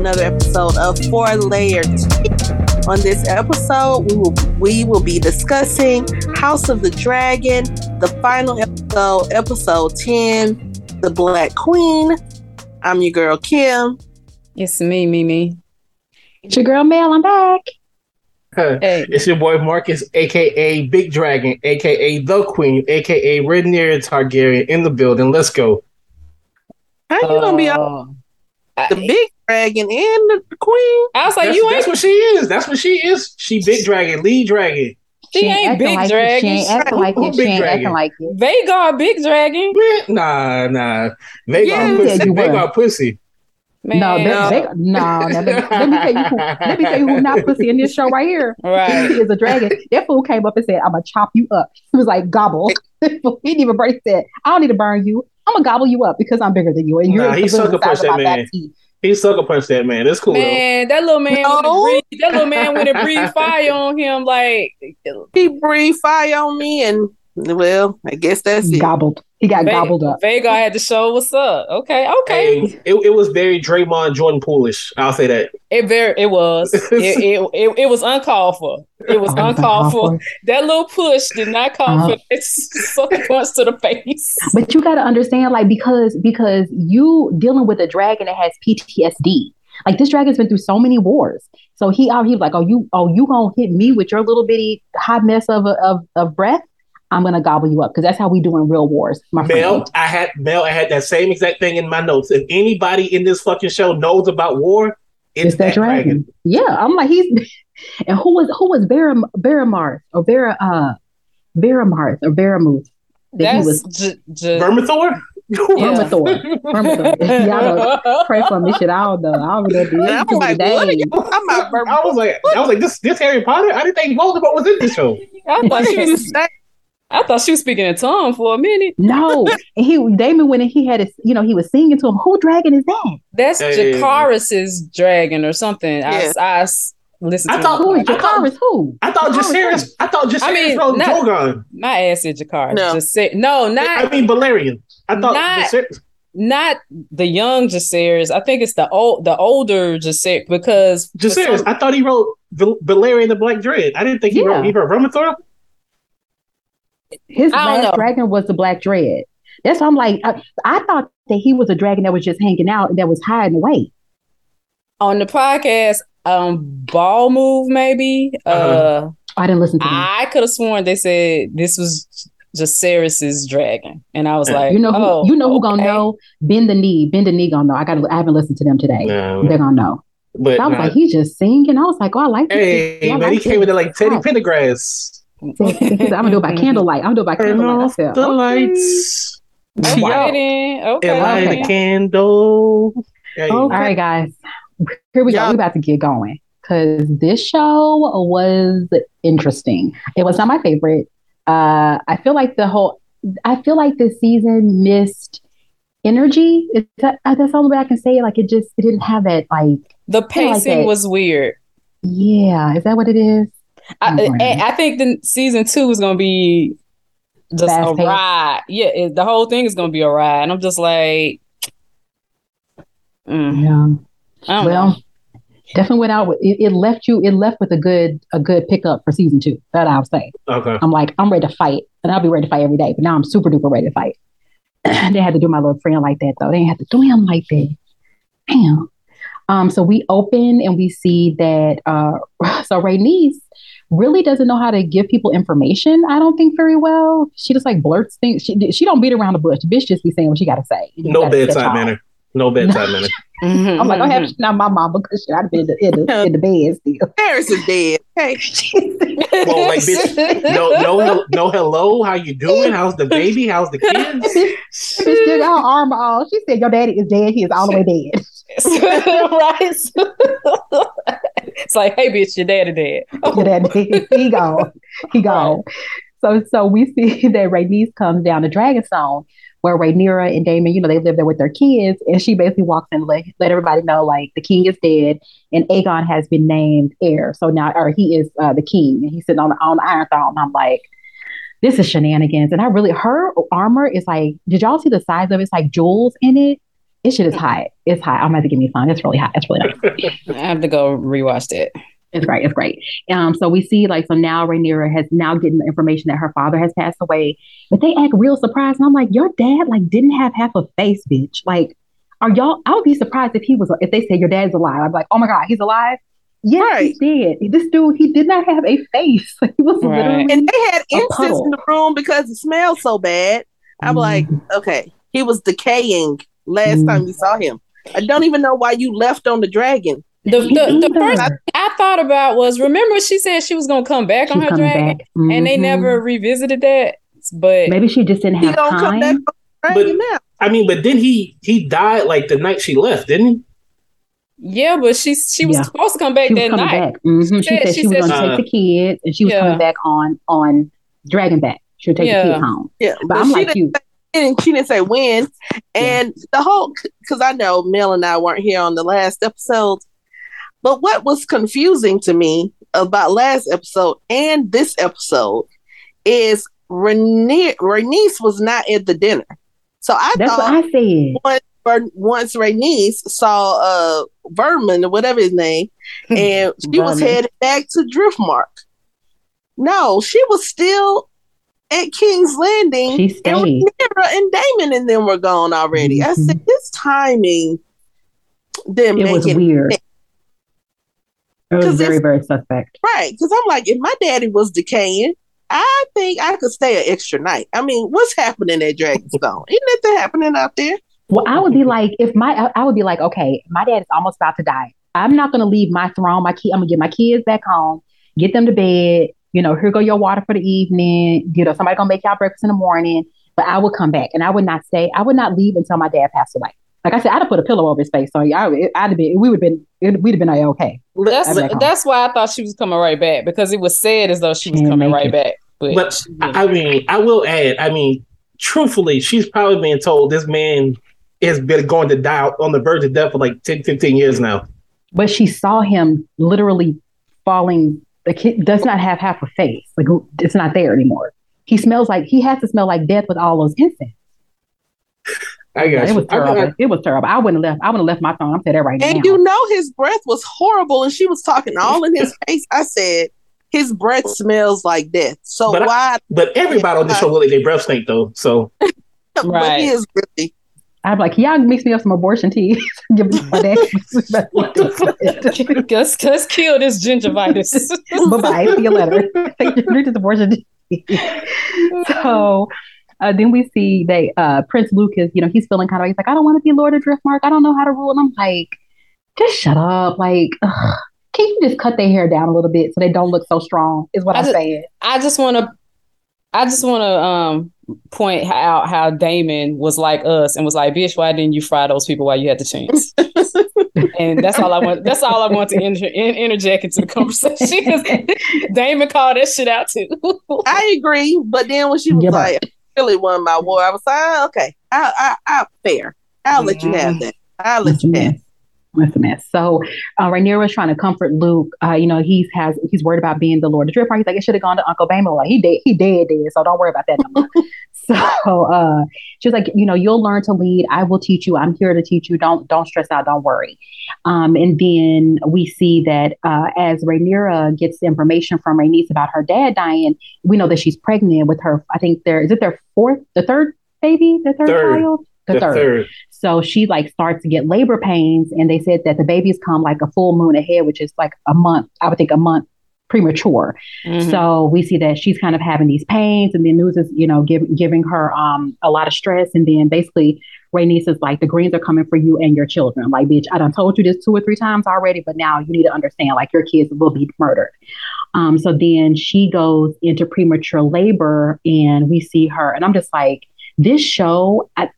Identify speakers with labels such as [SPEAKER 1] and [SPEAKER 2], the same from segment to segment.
[SPEAKER 1] another episode of Four Layer On this episode, we will we will be discussing House of the Dragon, the final episode, episode 10, The Black Queen. I'm your girl Kim.
[SPEAKER 2] It's me, Mimi.
[SPEAKER 3] It's your girl Mel. I'm back.
[SPEAKER 4] Hey. It's your boy Marcus, aka Big Dragon, aka The Queen, aka Rhaenyra Targaryen in the building. Let's go.
[SPEAKER 1] How you gonna be on oh. the big dragon and the queen?
[SPEAKER 2] I was like,
[SPEAKER 4] That's,
[SPEAKER 2] you
[SPEAKER 4] that's
[SPEAKER 2] ain't.
[SPEAKER 4] what she is. That's what she is. She big dragon, lead dragon.
[SPEAKER 2] She ain't big
[SPEAKER 3] like It. She
[SPEAKER 2] dragon.
[SPEAKER 3] ain't acting like it. She
[SPEAKER 4] big
[SPEAKER 3] ain't acting
[SPEAKER 4] dragon?
[SPEAKER 3] like it.
[SPEAKER 2] Vhagar, big dragon.
[SPEAKER 4] Nah, nah. They
[SPEAKER 1] Yeah,
[SPEAKER 4] got pussy.
[SPEAKER 3] said
[SPEAKER 4] They got pussy.
[SPEAKER 2] Man,
[SPEAKER 3] No, they,
[SPEAKER 1] no.
[SPEAKER 3] they, no, no. Let me, let me tell you who. Let me tell you who's not pussy in this show right here.
[SPEAKER 2] right.
[SPEAKER 3] He is a dragon. That fool came up and said, "I'm gonna chop you up." He was like, "Gobble." he didn't even break that. I don't need to burn you. I'm gonna gobble you up because I'm bigger than you, and you're
[SPEAKER 4] Nah, he sucker punched that
[SPEAKER 3] my back
[SPEAKER 4] man.
[SPEAKER 3] Teeth.
[SPEAKER 4] He sucker punched that man. That's cool. though.
[SPEAKER 2] Man, that little man
[SPEAKER 1] No.
[SPEAKER 2] went and breathed, that little man went and breathed fire on him like
[SPEAKER 1] He breathed fire on me, and well, I guess that's it.
[SPEAKER 3] Gobbled. He got
[SPEAKER 2] Ve-
[SPEAKER 3] gobbled up.
[SPEAKER 2] Vhagar had to show what's up. Okay, okay.
[SPEAKER 4] Hey, it, it was very Draymond Jordan Poolish. I'll say that.
[SPEAKER 2] It very it was. It, it, it, it was uncalled for. It was uncalled for. That little push did not call
[SPEAKER 3] Uh-huh.
[SPEAKER 2] for this sucker punch to the face.
[SPEAKER 3] But you got to understand, like, because because you dealing with a dragon that has PTSD. Like this dragon's been through so many wars. So he out here like, oh you oh you gonna hit me with your little bitty hot mess of of of breath? I'm gonna gobble you up because that's how we do in real wars, my
[SPEAKER 4] Mel,
[SPEAKER 3] friend.
[SPEAKER 4] I had Mel, I had that same exact thing in my notes. If anybody in this fucking show knows about war, it's,
[SPEAKER 3] It's that dragon. Yeah, I'm like he's and who was who was Vera Veramars or Vera uh Veramars or Veramuth? That he
[SPEAKER 2] That's
[SPEAKER 3] was
[SPEAKER 2] j- j-
[SPEAKER 4] Vermithor?
[SPEAKER 2] Yeah.
[SPEAKER 3] Vermithor. Vermithor. Y'all pray for me, shit. I don't know. I don't know.
[SPEAKER 1] I'm like, what are
[SPEAKER 3] names.
[SPEAKER 1] you talking about? Bur-
[SPEAKER 4] I was like, I was like, this this Harry Potter? I didn't think Voldemort was in this show.
[SPEAKER 2] I thought she was I thought she was speaking in tongue for a minute.
[SPEAKER 3] No, and he Daemon when he had his, you know, he was singing to him. Who dragon is that?
[SPEAKER 2] That's
[SPEAKER 4] Hey.
[SPEAKER 2] Jacaris's dragon or something.
[SPEAKER 1] Yeah.
[SPEAKER 2] I, I s- listened
[SPEAKER 4] I
[SPEAKER 2] to
[SPEAKER 4] thought-
[SPEAKER 3] Who is
[SPEAKER 4] I thought-
[SPEAKER 3] Jakaris? Who?
[SPEAKER 4] I thought
[SPEAKER 3] Jakaris
[SPEAKER 4] Jacaerys, I thought Jacaerys
[SPEAKER 2] I mean,
[SPEAKER 4] wrote
[SPEAKER 2] not-
[SPEAKER 4] Drogon.
[SPEAKER 2] my ass said Jakaris.
[SPEAKER 1] No.
[SPEAKER 2] Just say no,
[SPEAKER 4] I mean Valerian. I thought
[SPEAKER 2] Not-
[SPEAKER 4] Jacaerys-
[SPEAKER 2] not the young Jacaerys. I think it's the old the older Jacaerys because for some-
[SPEAKER 4] I thought he wrote Val- Valerian the Black Dread. I didn't think he
[SPEAKER 3] Yeah.
[SPEAKER 4] wrote he wrote Vermithor.
[SPEAKER 3] His
[SPEAKER 2] I
[SPEAKER 3] last
[SPEAKER 2] know.
[SPEAKER 3] dragon was the Black Dread. That's why I'm like, I, I thought that he was a dragon that was just hanging out and that was hiding away.
[SPEAKER 2] on the podcast, um, ball move maybe. uh
[SPEAKER 4] Uh-huh.
[SPEAKER 3] I didn't listen to them.
[SPEAKER 2] I could have sworn they said this was Jacaerys's dragon, and I was
[SPEAKER 4] Yeah.
[SPEAKER 2] like,
[SPEAKER 3] you know who?
[SPEAKER 2] oh,
[SPEAKER 3] you know who gonna know? Bend the knee. Bend the knee gonna know. I got. to I haven't listened to them today.
[SPEAKER 4] No,
[SPEAKER 3] They're gonna know.
[SPEAKER 4] but
[SPEAKER 3] So I was
[SPEAKER 4] nah.
[SPEAKER 3] like, he's just singing. I was like, oh, I like this.
[SPEAKER 4] hey
[SPEAKER 3] I
[SPEAKER 4] man, he came
[SPEAKER 3] this.
[SPEAKER 4] in there like Teddy. Pendergrass.
[SPEAKER 3] He I'm gonna do it by candlelight. I'm gonna do it by
[SPEAKER 4] Turn
[SPEAKER 3] candlelight. I
[SPEAKER 4] off the
[SPEAKER 3] okay.
[SPEAKER 4] lights.
[SPEAKER 2] Okay,
[SPEAKER 3] Wow.
[SPEAKER 2] then. Okay.
[SPEAKER 4] And light
[SPEAKER 3] Okay.
[SPEAKER 4] a candle. Hey,
[SPEAKER 3] All right, guys. Here we
[SPEAKER 1] Yeah.
[SPEAKER 3] go. We're about to get going because this show was interesting. It was not my favorite. Uh, I feel like the whole. I feel like this season missed energy. Is that, uh, that's the only way I can say it. Like it just it didn't have that. Like
[SPEAKER 2] The
[SPEAKER 3] like
[SPEAKER 2] pacing
[SPEAKER 3] that.
[SPEAKER 2] was weird.
[SPEAKER 3] yeah, is that what it is?
[SPEAKER 2] I. I, I think the season two is gonna be just a
[SPEAKER 3] Fast-paced.
[SPEAKER 2] ride. Yeah, it, the whole thing is gonna be a ride, and I'm just like, mm,
[SPEAKER 3] Yeah. Well,
[SPEAKER 2] know.
[SPEAKER 3] definitely went out with it, it. Left you. It left with a good a good pickup for season two. That I'll say.
[SPEAKER 4] Okay.
[SPEAKER 3] I'm like, I'm ready to fight, and I'll be ready to fight every day. But now I'm super duper ready to fight. they had to do my little friend like that though. They didn't have to do him like that. Damn. Um. So we open and we see that. Uh. So Rhaenys really doesn't know how to give people information. I don't think very well. She just like blurts things. She she don't beat around the bush. The bitch just be saying what she got to say. You
[SPEAKER 4] No
[SPEAKER 3] gotta catch
[SPEAKER 4] bedside manner. No bedside manner.
[SPEAKER 3] I'm like, I
[SPEAKER 2] Mm-hmm.
[SPEAKER 3] have shit on my mom because shit, I'd been in the, in the, in the bed still.
[SPEAKER 1] Paris is dead. Okay.
[SPEAKER 4] Well, like, bitch, No, no, no. Hello, how you doing? How's the baby? How's the kids?
[SPEAKER 3] Bitch still got her armor on. She said, Your daddy is dead. He is all the way dead.
[SPEAKER 2] right? it's like, hey, bitch, your daddy dead.
[SPEAKER 3] Your daddy, he gone. He gone. So so we see that Rhaenys comes down to Dragonstone, where Rhaenyra and Daemon, you know, they live there with their kids, and she basically walks in and let, let everybody know like the king is dead and Aegon has been named heir. So now, or he is uh, the king, and he's sitting on the on the Iron Throne. And I'm like, this is shenanigans. And I really, her armor is like, did y'all see the size of it? It's like jewels in it. It shit is hot. It's hot. I'm gonna give me a some. It's really hot. It's really nice.
[SPEAKER 2] I have to go rewatch it.
[SPEAKER 3] It's great. It's great. Um, so we see like so now Rhaenyra has now getting the information that her father has passed away, but they act real surprised, and I'm like, your dad like didn't have half a face, bitch. Like, are y'all? I would be surprised if he was if they said your dad's alive. I'm like, oh my god, he's alive. Yes, right. he did. This dude, he did not have a face. He was right. literally
[SPEAKER 1] and they had incense in the room because it smelled so bad. I'm mm. like, okay, he was decaying last mm. time you saw him. I don't even know why you left on the dragon.
[SPEAKER 2] The, the, the first I thought about was remember she said she was gonna come back She's on her dragon, mm-hmm. and they mm-hmm. never revisited that. But
[SPEAKER 3] maybe she just didn't have time.
[SPEAKER 4] but, I mean, but then he he died like the night she left, didn't he?
[SPEAKER 2] Yeah, but she she was yeah. supposed to come back that night. Back.
[SPEAKER 3] Mm-hmm. She, she, said, she, she was going to take the kids, and she was yeah. coming back on on Dragonback. She would take yeah. the kids home.
[SPEAKER 1] Yeah, but, but I'm like you. And she didn't say when. And the whole, because I know Mel and I weren't here on the last episode, but what was confusing to me about last episode and this episode is Rhaenys was not at the dinner. So I
[SPEAKER 3] That's
[SPEAKER 1] thought
[SPEAKER 3] I
[SPEAKER 1] said. Once, once Rhaenys saw uh Vermin or whatever his name, and she was headed back to Driftmark. No, she was still at King's Landing.
[SPEAKER 3] She stayed. And
[SPEAKER 1] and Daemon and them were gone already. Mm-hmm. I said this timing didn't
[SPEAKER 3] it
[SPEAKER 1] was
[SPEAKER 3] it weird. It was very, very suspect.
[SPEAKER 1] Right. Because I'm like, if my daddy was decaying, I think I could stay an extra night. I mean, what's happening at Dragonstone? Isn't that happening out there?
[SPEAKER 3] Well, I would be like, if my, I would be like, okay, my dad is almost about to die. I'm not going to leave my throne. My kid, I'm gonna get my kids back home, get them to bed. You know, here go your water for the evening. You know, somebody gonna make y'all breakfast in the morning. But I would come back, and I would not stay. I would not leave until my dad passed away. Like I said, I'd have put a pillow over his face, so yeah, I'd have been. We would have been. We'd have been like, okay.
[SPEAKER 2] That's that's why I thought she was coming right back because it was said as though she was coming right it. back.
[SPEAKER 4] But, but I mean, I will add. I mean, truthfully, she's probably being told this man has been going to die on the verge of death for like 10, 15 years now.
[SPEAKER 3] But she saw him literally falling. The kid does not have half a face. Like it's not there anymore. He smells like he has to smell like death with all those incense.
[SPEAKER 4] I guess
[SPEAKER 3] it was terrible. I, it was terrible. I wouldn't have left. I wouldn't have left my phone. I'm saying that right
[SPEAKER 1] and
[SPEAKER 3] now.
[SPEAKER 1] And you know his breath was horrible, and she was talking all in his face. I said his breath smells like death. So
[SPEAKER 4] but
[SPEAKER 1] why?
[SPEAKER 4] I, but everybody on the show really their breath stink though. So
[SPEAKER 2] right, but he is
[SPEAKER 3] really. I'm like, y'all mix me up some abortion tea. Give me my dad.
[SPEAKER 2] let's, let's kill this gingivitis.
[SPEAKER 3] bye bye. See you later. Drink this abortion tea. so uh, then we see that uh, Prince Lucas, you know, he's feeling kind of, he's like, I don't want to be Lord of Driftmark. I don't know how to rule. And I'm like, just shut up. Like, ugh, can you just cut their hair down a little bit so they don't look so strong? Is what I am saying.
[SPEAKER 2] I just want to, I just want to um, point out how Daemon was like us and was like, "Bitch, why didn't you fry those people while you had the chance?" and that's all I want. That's all I want to inter- in- interject into the conversation because Daemon called that shit out too.
[SPEAKER 1] I agree, but then when she was yeah, like, really won my war. I was like, oh, okay, I, I, I, fair. I'll let you have mm-hmm. that. I'll let you mm-hmm. have.
[SPEAKER 3] That's a mess. So uh, Rhaenyra was trying to comfort Luke. Uh, you know, he's has he's worried about being the Lord of Drip. He's like, it should have gone to Uncle Bama. Like he dead, he dead, dead. So don't worry about that no so uh, she was like, you know, you'll learn to lead. I will teach you. I'm here to teach you. Don't don't stress out. Don't worry. Um, and then we see that uh, as Rhaenyra gets the information from Rhaenys about her dad dying, we know that she's pregnant with her. I think there is it their fourth, the third baby, the third, third. child, the, the third. third. So she like starts to get labor pains, and they said that the babies come like a full moon ahead, which is like a month. I would think a month premature. Mm-hmm. So we see that she's kind of having these pains, and the news is you know give, giving her um a lot of stress, and then basically Rhaenys is like the greens are coming for you and your children. Like bitch, I done told you this two or three times already, but now you need to understand like your kids will be murdered. Um, so then she goes into premature labor, and we see her, and I'm just like this show. I,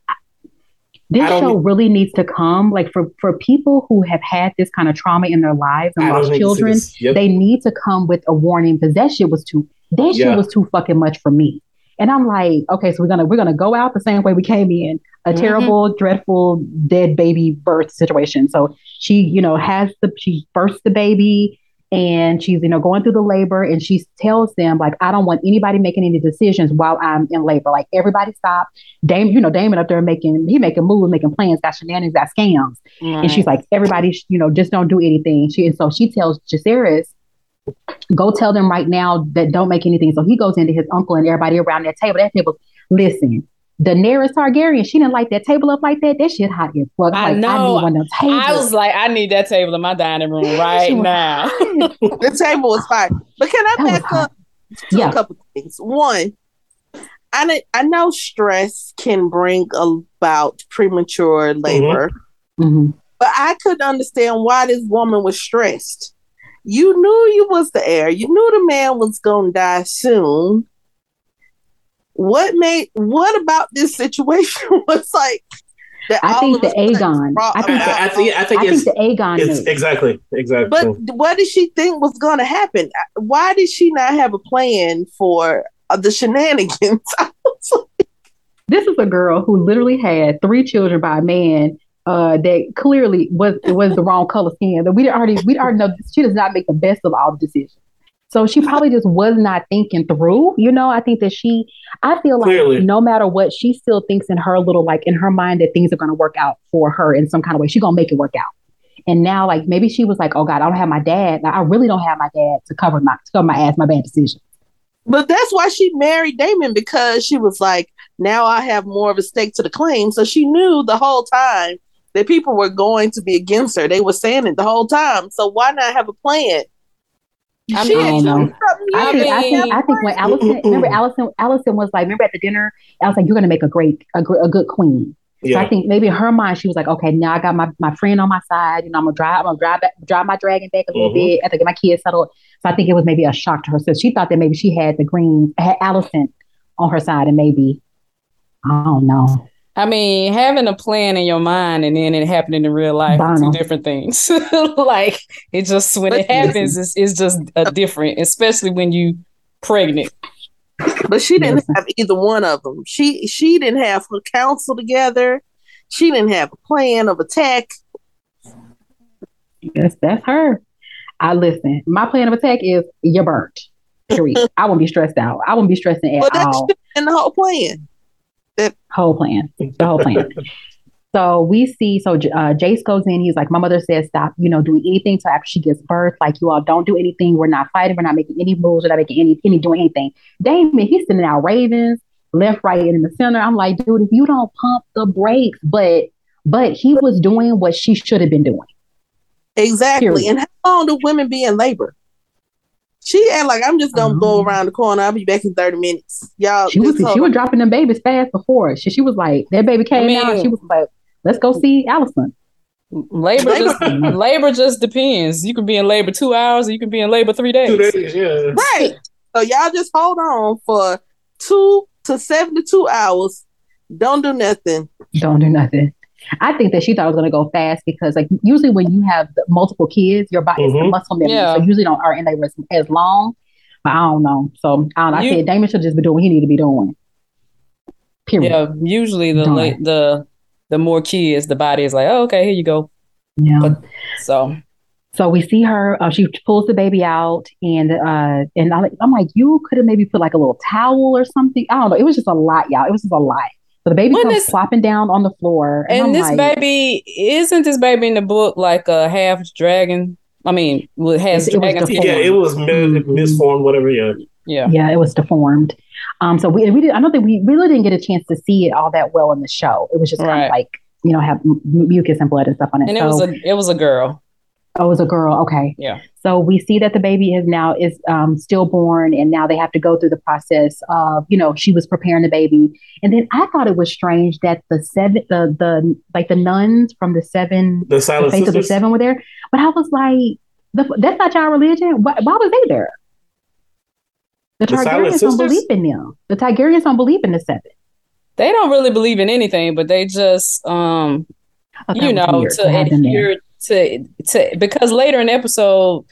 [SPEAKER 3] this show really needs to come like for for people who have had this kind of trauma in their lives and lost children yep. they need to come with a warning because that shit was too that yeah. shit was too fucking much for me and i'm like okay so we're gonna we're gonna go out the same way we came in a mm-hmm. terrible dreadful dead baby birth situation so she you know has the she births the baby and she's you know going through the labor and she tells them like i don't want anybody making any decisions while i'm in labor. Like everybody stop Daemon, you know damon up there making he making moves making plans got shenanigans got scams. And she's like everybody you know just don't do anything. She and so she tells Jacaerys go tell them right now that don't make anything. So he goes into his uncle and everybody around that table. That table listen Daenerys Targaryen, she didn't light that table up like that. That shit hot as fuck.
[SPEAKER 2] I
[SPEAKER 3] like, I
[SPEAKER 2] know.
[SPEAKER 3] need one of them.
[SPEAKER 2] I was like, I need that table in my dining room right now.
[SPEAKER 1] The table was fine. But can I
[SPEAKER 3] That
[SPEAKER 1] back up to
[SPEAKER 3] Yeah.
[SPEAKER 1] a couple things? One, I kn- I know stress can bring about premature labor,
[SPEAKER 3] Mhm.
[SPEAKER 1] but I couldn't understand why this woman was stressed. You knew you was the heir. You knew the man was gonna die soon. What made what about this situation was like that
[SPEAKER 3] I
[SPEAKER 1] all
[SPEAKER 3] think
[SPEAKER 1] of
[SPEAKER 3] the
[SPEAKER 1] a
[SPEAKER 3] Aegon- I think
[SPEAKER 1] about-
[SPEAKER 4] I, I think I think
[SPEAKER 3] I think
[SPEAKER 4] it's
[SPEAKER 3] the Aegon
[SPEAKER 4] it's
[SPEAKER 3] knew.
[SPEAKER 4] exactly exactly.
[SPEAKER 1] But what did she think was going to happen? Why did she not have a plan for uh, the shenanigans? I was like,
[SPEAKER 3] this is a girl who literally had three children by a man uh, that clearly was was the wrong color skin. That we already we already know she does not make the best of all the decisions. So she probably just was not thinking through. You know, I think that she, I feel like
[SPEAKER 4] Clearly.
[SPEAKER 3] no matter what, she still thinks in her little like in her mind that things are going to work out for her in some kind of way. She's gonna make it work out. And now, like maybe she was like, "Oh God, I don't have my dad. Like, I really don't have my dad to cover my to cover my ass, my bad decision."
[SPEAKER 1] but that's why she married Daemon because she was like, now I have more of a stake to the claim. So she knew the whole time that people were going to be against her. They were saying it the whole time. So why not have a plan?
[SPEAKER 2] I
[SPEAKER 1] She
[SPEAKER 2] mean,
[SPEAKER 3] I don't know.
[SPEAKER 1] something
[SPEAKER 3] I
[SPEAKER 1] yet.
[SPEAKER 3] think, I think, I think when Alicent, remember Alicent, Alicent was like, remember at the dinner, I was like, you're gonna make a great, a, gr- a good queen.
[SPEAKER 4] Yeah. So.
[SPEAKER 3] I think maybe in her mind, she was like, okay, now I got my, my friend on my side. You know, I'm gonna drive, I'm gonna drive back, drive my dragon back a little
[SPEAKER 4] Mhm.
[SPEAKER 3] bit. I think get my kids settled. So I think it was maybe a shock to her. So she thought that maybe she had the green, had Alicent on her side, and maybe I don't know.
[SPEAKER 2] I mean, having a plan in your mind and then it happening in real life are two different things. like it just when it happens, it's, it's just a different, especially when you pregnant.
[SPEAKER 1] But she didn't
[SPEAKER 3] Listen.
[SPEAKER 1] have either one of them. She she didn't have her counsel together. She didn't have a plan of attack.
[SPEAKER 3] That's that's her. I listen. My plan of attack is you're burnt. Period. I won't be stressed out. I won't be stressing at
[SPEAKER 1] Well, that's
[SPEAKER 3] all.
[SPEAKER 1] in the whole plan.
[SPEAKER 3] Whole plan, the whole plan. so we see, so uh, Jace goes in. He's like, my mother says, stop, you know, doing anything till after she gives birth. Like you all don't do anything. We're not fighting. We're not making any moves. We're not making any, any doing anything. Daemon, he's sending out ravens left, right, and in the center. I'm like, dude, if you don't pump the brakes, but but he was doing what she should have been doing.
[SPEAKER 1] Exactly.
[SPEAKER 3] Period.
[SPEAKER 1] And how long do women be in labor? She act like I'm just gonna go
[SPEAKER 3] Um,
[SPEAKER 1] around the corner. I'll be back in 30 minutes. Y'all
[SPEAKER 3] She was she was dropping them babies fast before. She, she was like, that baby came
[SPEAKER 2] mean-
[SPEAKER 3] out. She was like, let's go see Alicent.
[SPEAKER 2] Labor just labor just depends. You can be in labor two hours, or you can be in labor three days.
[SPEAKER 4] Two days, yeah.
[SPEAKER 1] right. So y'all just hold on for two to 72 hours. Don't do nothing.
[SPEAKER 3] Don't do nothing. I think that she thought it was going to go fast because, like, usually when you have multiple kids, your body is the
[SPEAKER 4] Mhm.
[SPEAKER 3] muscle memory,
[SPEAKER 2] Yeah.
[SPEAKER 3] so usually don't are in labor as, as long. But I don't know. So I, don't know. I said Daemon should just be doing what he need to be doing. Period.
[SPEAKER 2] Yeah, usually the
[SPEAKER 3] Darn.
[SPEAKER 2] la- the the more kids, the body is like, oh, okay, here you go.
[SPEAKER 3] Yeah.
[SPEAKER 2] But- So
[SPEAKER 3] So we see her. Uh, she pulls the baby out, and uh, and I'm like, I'm like, you could have maybe put like a little towel or something. I don't know. It was just a lot, y'all. It was just a lot. So the baby
[SPEAKER 2] When
[SPEAKER 3] comes
[SPEAKER 2] is-
[SPEAKER 3] plopping down on the floor, and,
[SPEAKER 2] and this
[SPEAKER 3] like,
[SPEAKER 2] baby isn't this baby in the book like a half dragon? I mean, well, it has
[SPEAKER 3] It- it was
[SPEAKER 2] dragon.
[SPEAKER 4] Yeah, it was
[SPEAKER 3] Mhm.
[SPEAKER 4] misformed, whatever. Yeah.
[SPEAKER 2] Yeah.
[SPEAKER 3] Yeah, it was deformed. Um, so we, we did, I don't think we really didn't get a chance to see it all that well in the show. It was just kind of like, you know, have m- mucus and blood and stuff on it.
[SPEAKER 2] And it
[SPEAKER 3] so,
[SPEAKER 2] was a it was a girl.
[SPEAKER 3] Oh, it was a girl. Okay.
[SPEAKER 2] Yeah.
[SPEAKER 3] So we see that the baby is now is um, stillborn, and now they have to go through the process of, you know, she was preparing the baby, and then I thought it was strange that the seven, the the like the nuns from the seven,
[SPEAKER 4] The
[SPEAKER 3] the
[SPEAKER 4] Silent
[SPEAKER 3] faith of the seven were there, but I was like, the, that's not your religion. Why, why was they there? The
[SPEAKER 4] The
[SPEAKER 3] Targaryens don't believe in them. The Targaryens don't believe in the seven.
[SPEAKER 2] They don't really believe in anything, but they just um
[SPEAKER 3] I
[SPEAKER 2] you know
[SPEAKER 3] weird
[SPEAKER 2] to
[SPEAKER 3] have them
[SPEAKER 2] adhere to to because later in the episode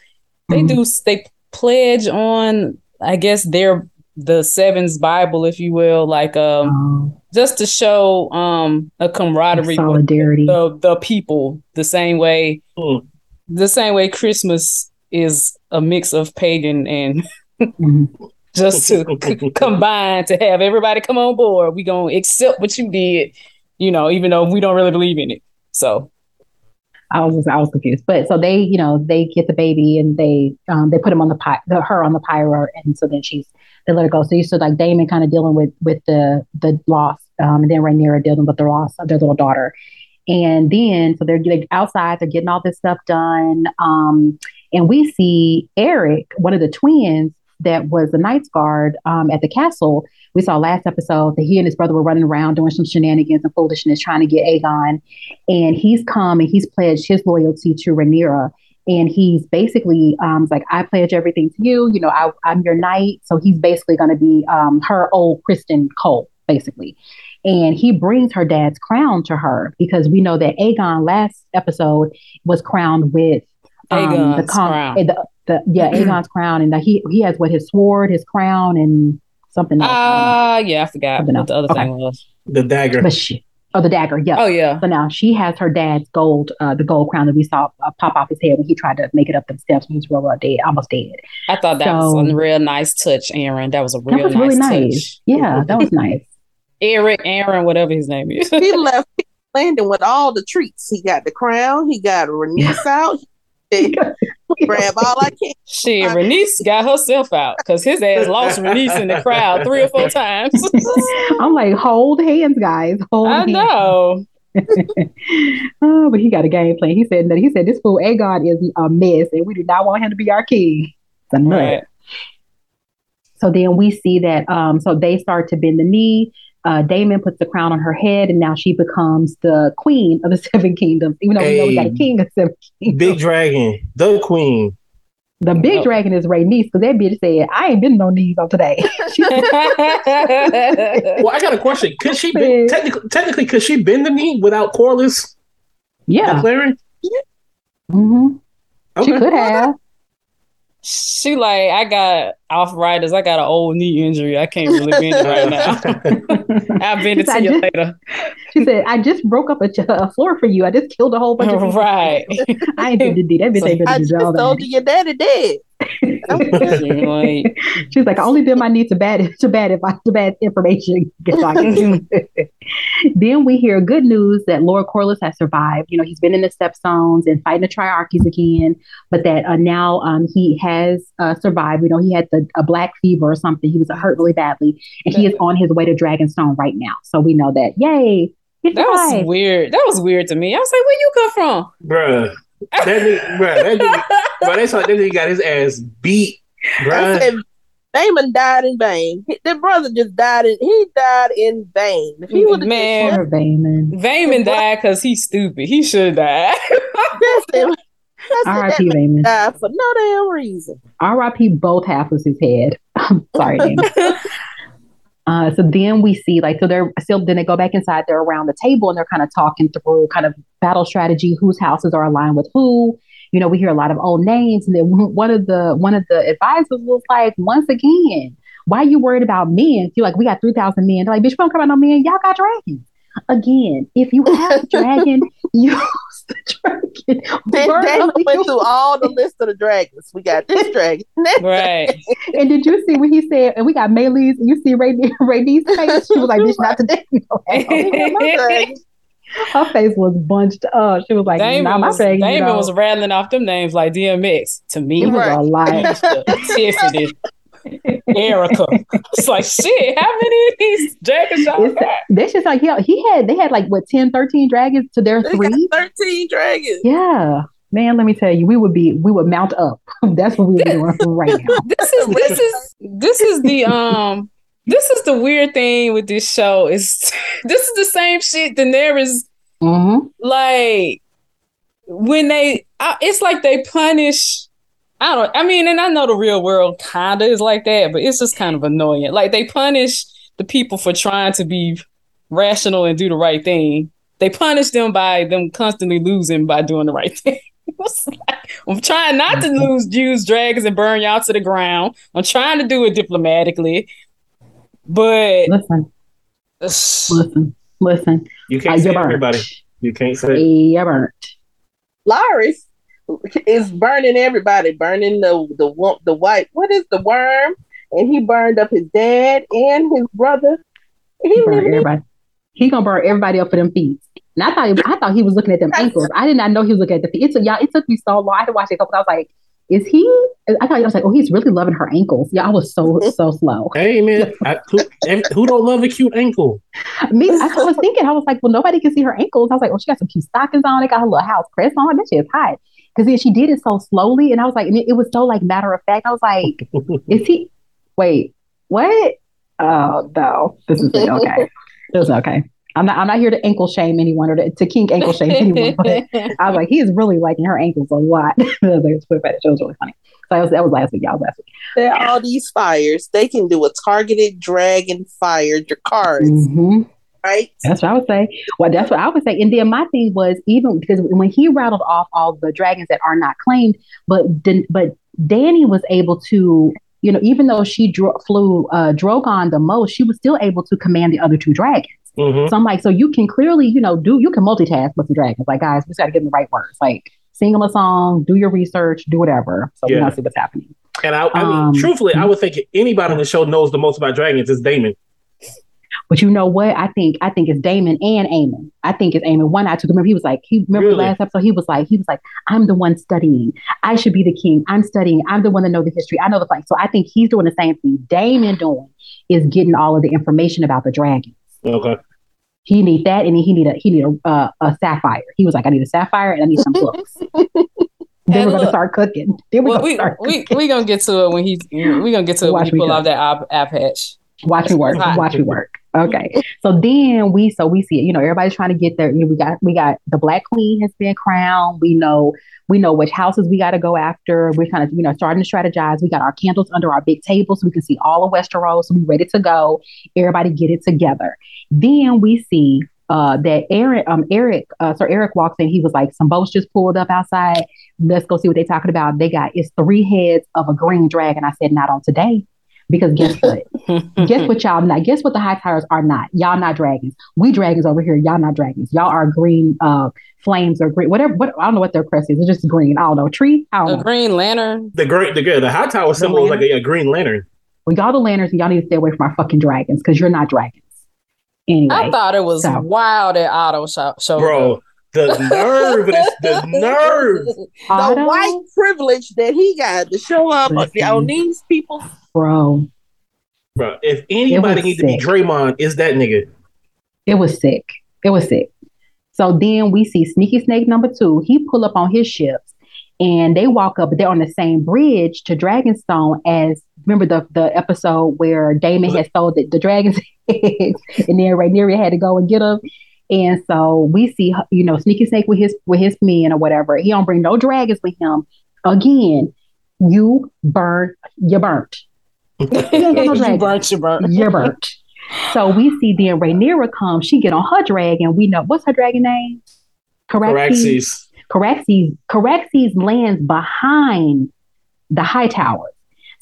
[SPEAKER 2] they
[SPEAKER 3] Mhm.
[SPEAKER 2] do they pledge on I guess their the sevens Bible, if you will, like um
[SPEAKER 3] Um,
[SPEAKER 2] just to show um a camaraderie
[SPEAKER 3] solidarity.
[SPEAKER 2] the the people the same way
[SPEAKER 4] Hmm.
[SPEAKER 2] the same way Christmas is a mix of pagan and
[SPEAKER 3] Mhm.
[SPEAKER 2] just to c- combine to have everybody come on board. We gonna accept what you did, you know, even though we don't really believe in it. So
[SPEAKER 3] I was I was confused, but so they you know they get the baby and they um they put him on the py- the her on the pyro and so then she's they let her go. So you saw like Daemon kind of dealing with with the the loss, um, and then Rhaenyra dealing with the loss of their little daughter, and then so they're getting outside, they're getting all this stuff done, um, and we see Eric, one of the twins that was the Kingsguard um, at the castle. We saw last episode that he and his brother were running around doing some shenanigans and foolishness, trying to get Aegon and he's come and he's pledged his loyalty to Rhaenyra. And he's basically um, like, I pledge everything to you. You know, I, I'm your knight. So he's basically going to be um, her old Criston Cole, basically. And he brings her dad's crown to her because we know that Aegon last episode was crowned with um, the, con-
[SPEAKER 2] crown.
[SPEAKER 3] the, the yeah Aegon's crown, and that he he has what his sword, his crown, and something else. I don't
[SPEAKER 2] ah, yeah, I forgot
[SPEAKER 3] Something
[SPEAKER 2] what the other
[SPEAKER 3] else.
[SPEAKER 2] thing was.
[SPEAKER 4] the dagger.
[SPEAKER 3] but she, oh, the dagger, yeah.
[SPEAKER 2] Oh yeah,
[SPEAKER 3] So now she has her dad's gold, uh, the gold crown that we saw uh, pop off his head when he tried to make it up the steps when he was real, real dead, almost dead.
[SPEAKER 2] I thought that
[SPEAKER 3] So-
[SPEAKER 2] was a real nice touch, Aaron. That was a real
[SPEAKER 3] That was
[SPEAKER 2] nice
[SPEAKER 3] really
[SPEAKER 2] touch.
[SPEAKER 3] Yeah, that was nice.
[SPEAKER 2] Eric, Aaron, whatever his name is.
[SPEAKER 1] he left Landon with all the treats. He got the crown. He got Rhaenys out. He grab all I can.
[SPEAKER 2] Shit, Rhaenys got herself out because his ass lost Rhaenys in the crowd three or four times.
[SPEAKER 3] I'm like, hold hands, guys. Hold
[SPEAKER 2] I
[SPEAKER 3] hands.
[SPEAKER 2] know.
[SPEAKER 3] oh, but he got a game plan. He said that he said this fool Aegon is a mess, and we do not want him to be our king. It's a nut.
[SPEAKER 2] Right.
[SPEAKER 3] So then we see that um, so they start to bend the knee. Uh, Daemon puts the crown on her head, and now she becomes the queen of the Seven Kingdoms. Even though we know we got a king of Seven Kingdoms.
[SPEAKER 4] Big dragon, the queen.
[SPEAKER 3] the big
[SPEAKER 2] Oh.
[SPEAKER 3] dragon is Ray Niece because that bitch said, "I ain't been no knees on today."
[SPEAKER 4] Well, I got a question. Could she bend, technically? Technically, could she bend the knee without Corlys
[SPEAKER 3] yeah,
[SPEAKER 4] declaring?
[SPEAKER 3] hmm she could have.
[SPEAKER 2] she like, I got off riders. I got an old knee injury. I can't really bend it right now. I'll bend it
[SPEAKER 3] I
[SPEAKER 2] to you
[SPEAKER 3] just-
[SPEAKER 2] later.
[SPEAKER 3] She said, "I just broke up a, a floor for you. I just killed a whole bunch of people.
[SPEAKER 2] right.
[SPEAKER 3] I ain't do that. Bitch ain't
[SPEAKER 1] I just
[SPEAKER 3] to do all
[SPEAKER 1] told you your daddy dead.
[SPEAKER 2] Like,
[SPEAKER 3] She like, "I only been my knee to bad to bad if I to bad information." gets on then we hear good news that Lord Corlys has survived. You know, he's been in the stepstones and fighting the triarchies again, but that uh, now um, he has uh, survived. We know he had the, a black fever or something. He was hurt really badly, and he is on his way to Dragonstone right now. So we know that. Yay!
[SPEAKER 2] That was weird. That was weird to me. I was like, where you come from?
[SPEAKER 4] Bruh. That nigga, bruh, that nigga, bruh, they saw that nigga got his ass beat,
[SPEAKER 1] I
[SPEAKER 4] bruh.
[SPEAKER 1] said Damon died in vain. He- The brother just died in he died in vain. If he would have
[SPEAKER 2] Man.
[SPEAKER 3] Poor Damon.
[SPEAKER 2] Vayman died because he's stupid. He should die.
[SPEAKER 1] just him.
[SPEAKER 3] R.I.P.
[SPEAKER 1] that
[SPEAKER 3] Damon.
[SPEAKER 1] died for no damn reason.
[SPEAKER 3] R.I.P. both half of his head. I'm sorry, Damon. Uh, so then we see like so they're still then they go back inside they're around the table and they're kind of talking through kind of battle strategy whose houses are aligned with who. You know we hear a lot of old names and then one of the one of the advisors was like once again why are you worried about men? You're like we got 3000 men. They're like bitch we don't care about no men. Y'all got dragons. Again if you have a dragon the dragon
[SPEAKER 1] Then
[SPEAKER 3] Burn
[SPEAKER 1] went through all the list of the dragons. We got this dragon.
[SPEAKER 2] right.
[SPEAKER 3] And did you see what he said? And we got Meleys. You see Ray Raynee's face? She was like, "Bitch, not today."
[SPEAKER 1] dragon.
[SPEAKER 3] Her face was bunched up. She was like,
[SPEAKER 2] Daemon,
[SPEAKER 3] "Nah, my
[SPEAKER 2] was,
[SPEAKER 3] dragon." you
[SPEAKER 2] Daemon
[SPEAKER 3] know,
[SPEAKER 2] was rattling off them names like DMX to me.
[SPEAKER 3] He was
[SPEAKER 1] Right.
[SPEAKER 3] a lot.
[SPEAKER 2] Keisha, Tiffany, Erica. It's like shit. How many of these dragons y'all
[SPEAKER 3] It's-
[SPEAKER 2] got?
[SPEAKER 3] That's just like he, he had. They had like what 10, 13 dragons to their
[SPEAKER 1] They
[SPEAKER 3] three.
[SPEAKER 1] 13 dragons.
[SPEAKER 3] Yeah, man. Let me tell you, we would be we would mount up. That's what we were doing right now.
[SPEAKER 2] This is this is this is the um this is the weird thing with this show is this is the same shit Daenerys
[SPEAKER 3] hmm
[SPEAKER 2] like when they I, it's like they punish I don't I mean and I know the real world kind of is like that but it's just kind of annoying like they punish the people for trying to be rational and do the right thing they punish them by them constantly losing by doing the right thing like, I'm trying not to mm-hmm. lose use dragons and burn y'all to the ground I'm trying to do it diplomatically but
[SPEAKER 3] Listen, listen, listen.
[SPEAKER 4] You can't
[SPEAKER 3] you're
[SPEAKER 4] say everybody. You can't say.
[SPEAKER 3] You're burnt.
[SPEAKER 1] Larys, is burning everybody, burning the the the white. What is the worm? And he burned up his dad and his brother.
[SPEAKER 3] He, burned everybody. He gonna burn everybody up for them feet. And I thought he, I thought he was looking at them ankles. I did not know he was looking at the feet. It took y'all. It took me so long. I had to watch it a couple. I was like, is he? I thought I was like, oh, he's really loving her ankles. Yeah, I was so so slow.
[SPEAKER 4] Hey man, I, who, eh, who, don't love a cute ankle?
[SPEAKER 3] Me, I, I, was thinking, I was like, well, nobody can see her ankles. I was like, oh, she got some cute stockings on. They got her little house press on. That shit is hot. Because then she did it so slowly, and I was like, and it, it was so like matter of fact. I was like, is he? Wait, what? Oh no, this is okay. it was okay. I'm not. I'm not here to ankle shame anyone or to, to kink ankle shame anyone. But I was like, he is really liking her ankles a lot. I was like, it was really funny. So that was, that was last week. Y'all last week.
[SPEAKER 1] There are all these fires. They can do a targeted dragon fire your cards. Mm-hmm. Right.
[SPEAKER 3] That's what I would say. Well, that's what I would say. And then my thing was even because when he rattled off all the dragons that are not claimed, but but Danny was able to you know, even though she dro- flew uh, Drogon the most, she was still able to command the other two dragons. Mm-hmm. So I'm like, so you can clearly, you know, do you can multitask with the dragons. Like, guys, we just got to give them the right words. Like, sing them a song, do your research, do whatever. So yeah. we going to see what's happening.
[SPEAKER 4] And I, I mean, um, truthfully, I would think anybody on the show knows the most about dragons is Daemon.
[SPEAKER 3] But you know what? I think I think it's Damon and Amon. I think it's Aemon. One I took remember he was like he remember really? last episode he was like he was like I'm the one studying. I should be the king. I'm studying. I'm the one that know the history. I know the fight. So I think he's doing the same thing. Damon doing is getting all of the information about the dragons.
[SPEAKER 4] Okay.
[SPEAKER 3] He need that, and he need a he need a, uh, a sapphire. He was like, I need a sapphire, and I need some books. then we're gonna start cooking. Then we're
[SPEAKER 2] well, we,
[SPEAKER 3] start
[SPEAKER 2] we we gonna get to it when he's we gonna get to it when he pull out that app, app hatch.
[SPEAKER 3] Watch me work. Watch me work. Okay. So then we so we see it. You know, everybody's trying to get there. You know, we got we got the Black Queen has been crowned. We know we know which houses we got to go after. We're kind of you know starting to strategize. We got our candles under our big table so we can see all of Westeros. So we ready to go. Everybody get it together. Then we see uh, that Eric, um, Eric, uh, Sir Eric walks in. He was like, some boats just pulled up outside. Let's go see what they're talking about. They got it's three heads of a green dragon. I said, not on today. Because guess what? guess what y'all not? Guess what the Hightowers are not? Y'all not dragons. We dragons over here. Y'all not dragons. Y'all are green uh flames or green whatever. What I don't know what their crest is. It's just green. I don't know. Tree. I don't
[SPEAKER 2] a
[SPEAKER 3] know.
[SPEAKER 2] green lantern.
[SPEAKER 4] The green. The good. the Hightower symbol is like a, a, green lantern.
[SPEAKER 3] Well, y'all the lanterns, and y'all need to stay away from our fucking dragons because you're not dragons. Anyway,
[SPEAKER 2] I thought it was so. wild that Otto showed
[SPEAKER 4] Bro,
[SPEAKER 2] up.
[SPEAKER 4] The nerve, the nerve,
[SPEAKER 1] the white privilege that he got to show up Listen. on these people
[SPEAKER 3] bro.
[SPEAKER 4] Bro, if anybody needs to be Draymond, is that nigga.
[SPEAKER 3] It was sick. It was sick. So then we see Sneaky Snake number two. He pull up on his ships and they walk up, they're on the same bridge to Dragonstone as remember the the episode where Daemon had stole the, the dragon's eggs and then Rhaenyra had to go and get them. And so we see, you know, Sneaky Snake with his with his men or whatever. He don't bring no dragons with him. Again, you burn, you burnt
[SPEAKER 2] you burnt, you burnt.
[SPEAKER 3] You're burnt. So we see then Rhaenyra come. She get on her dragon. We know what's her dragon name?
[SPEAKER 4] Caraxes.
[SPEAKER 3] Caraxes. Caraxes lands behind the Hightower.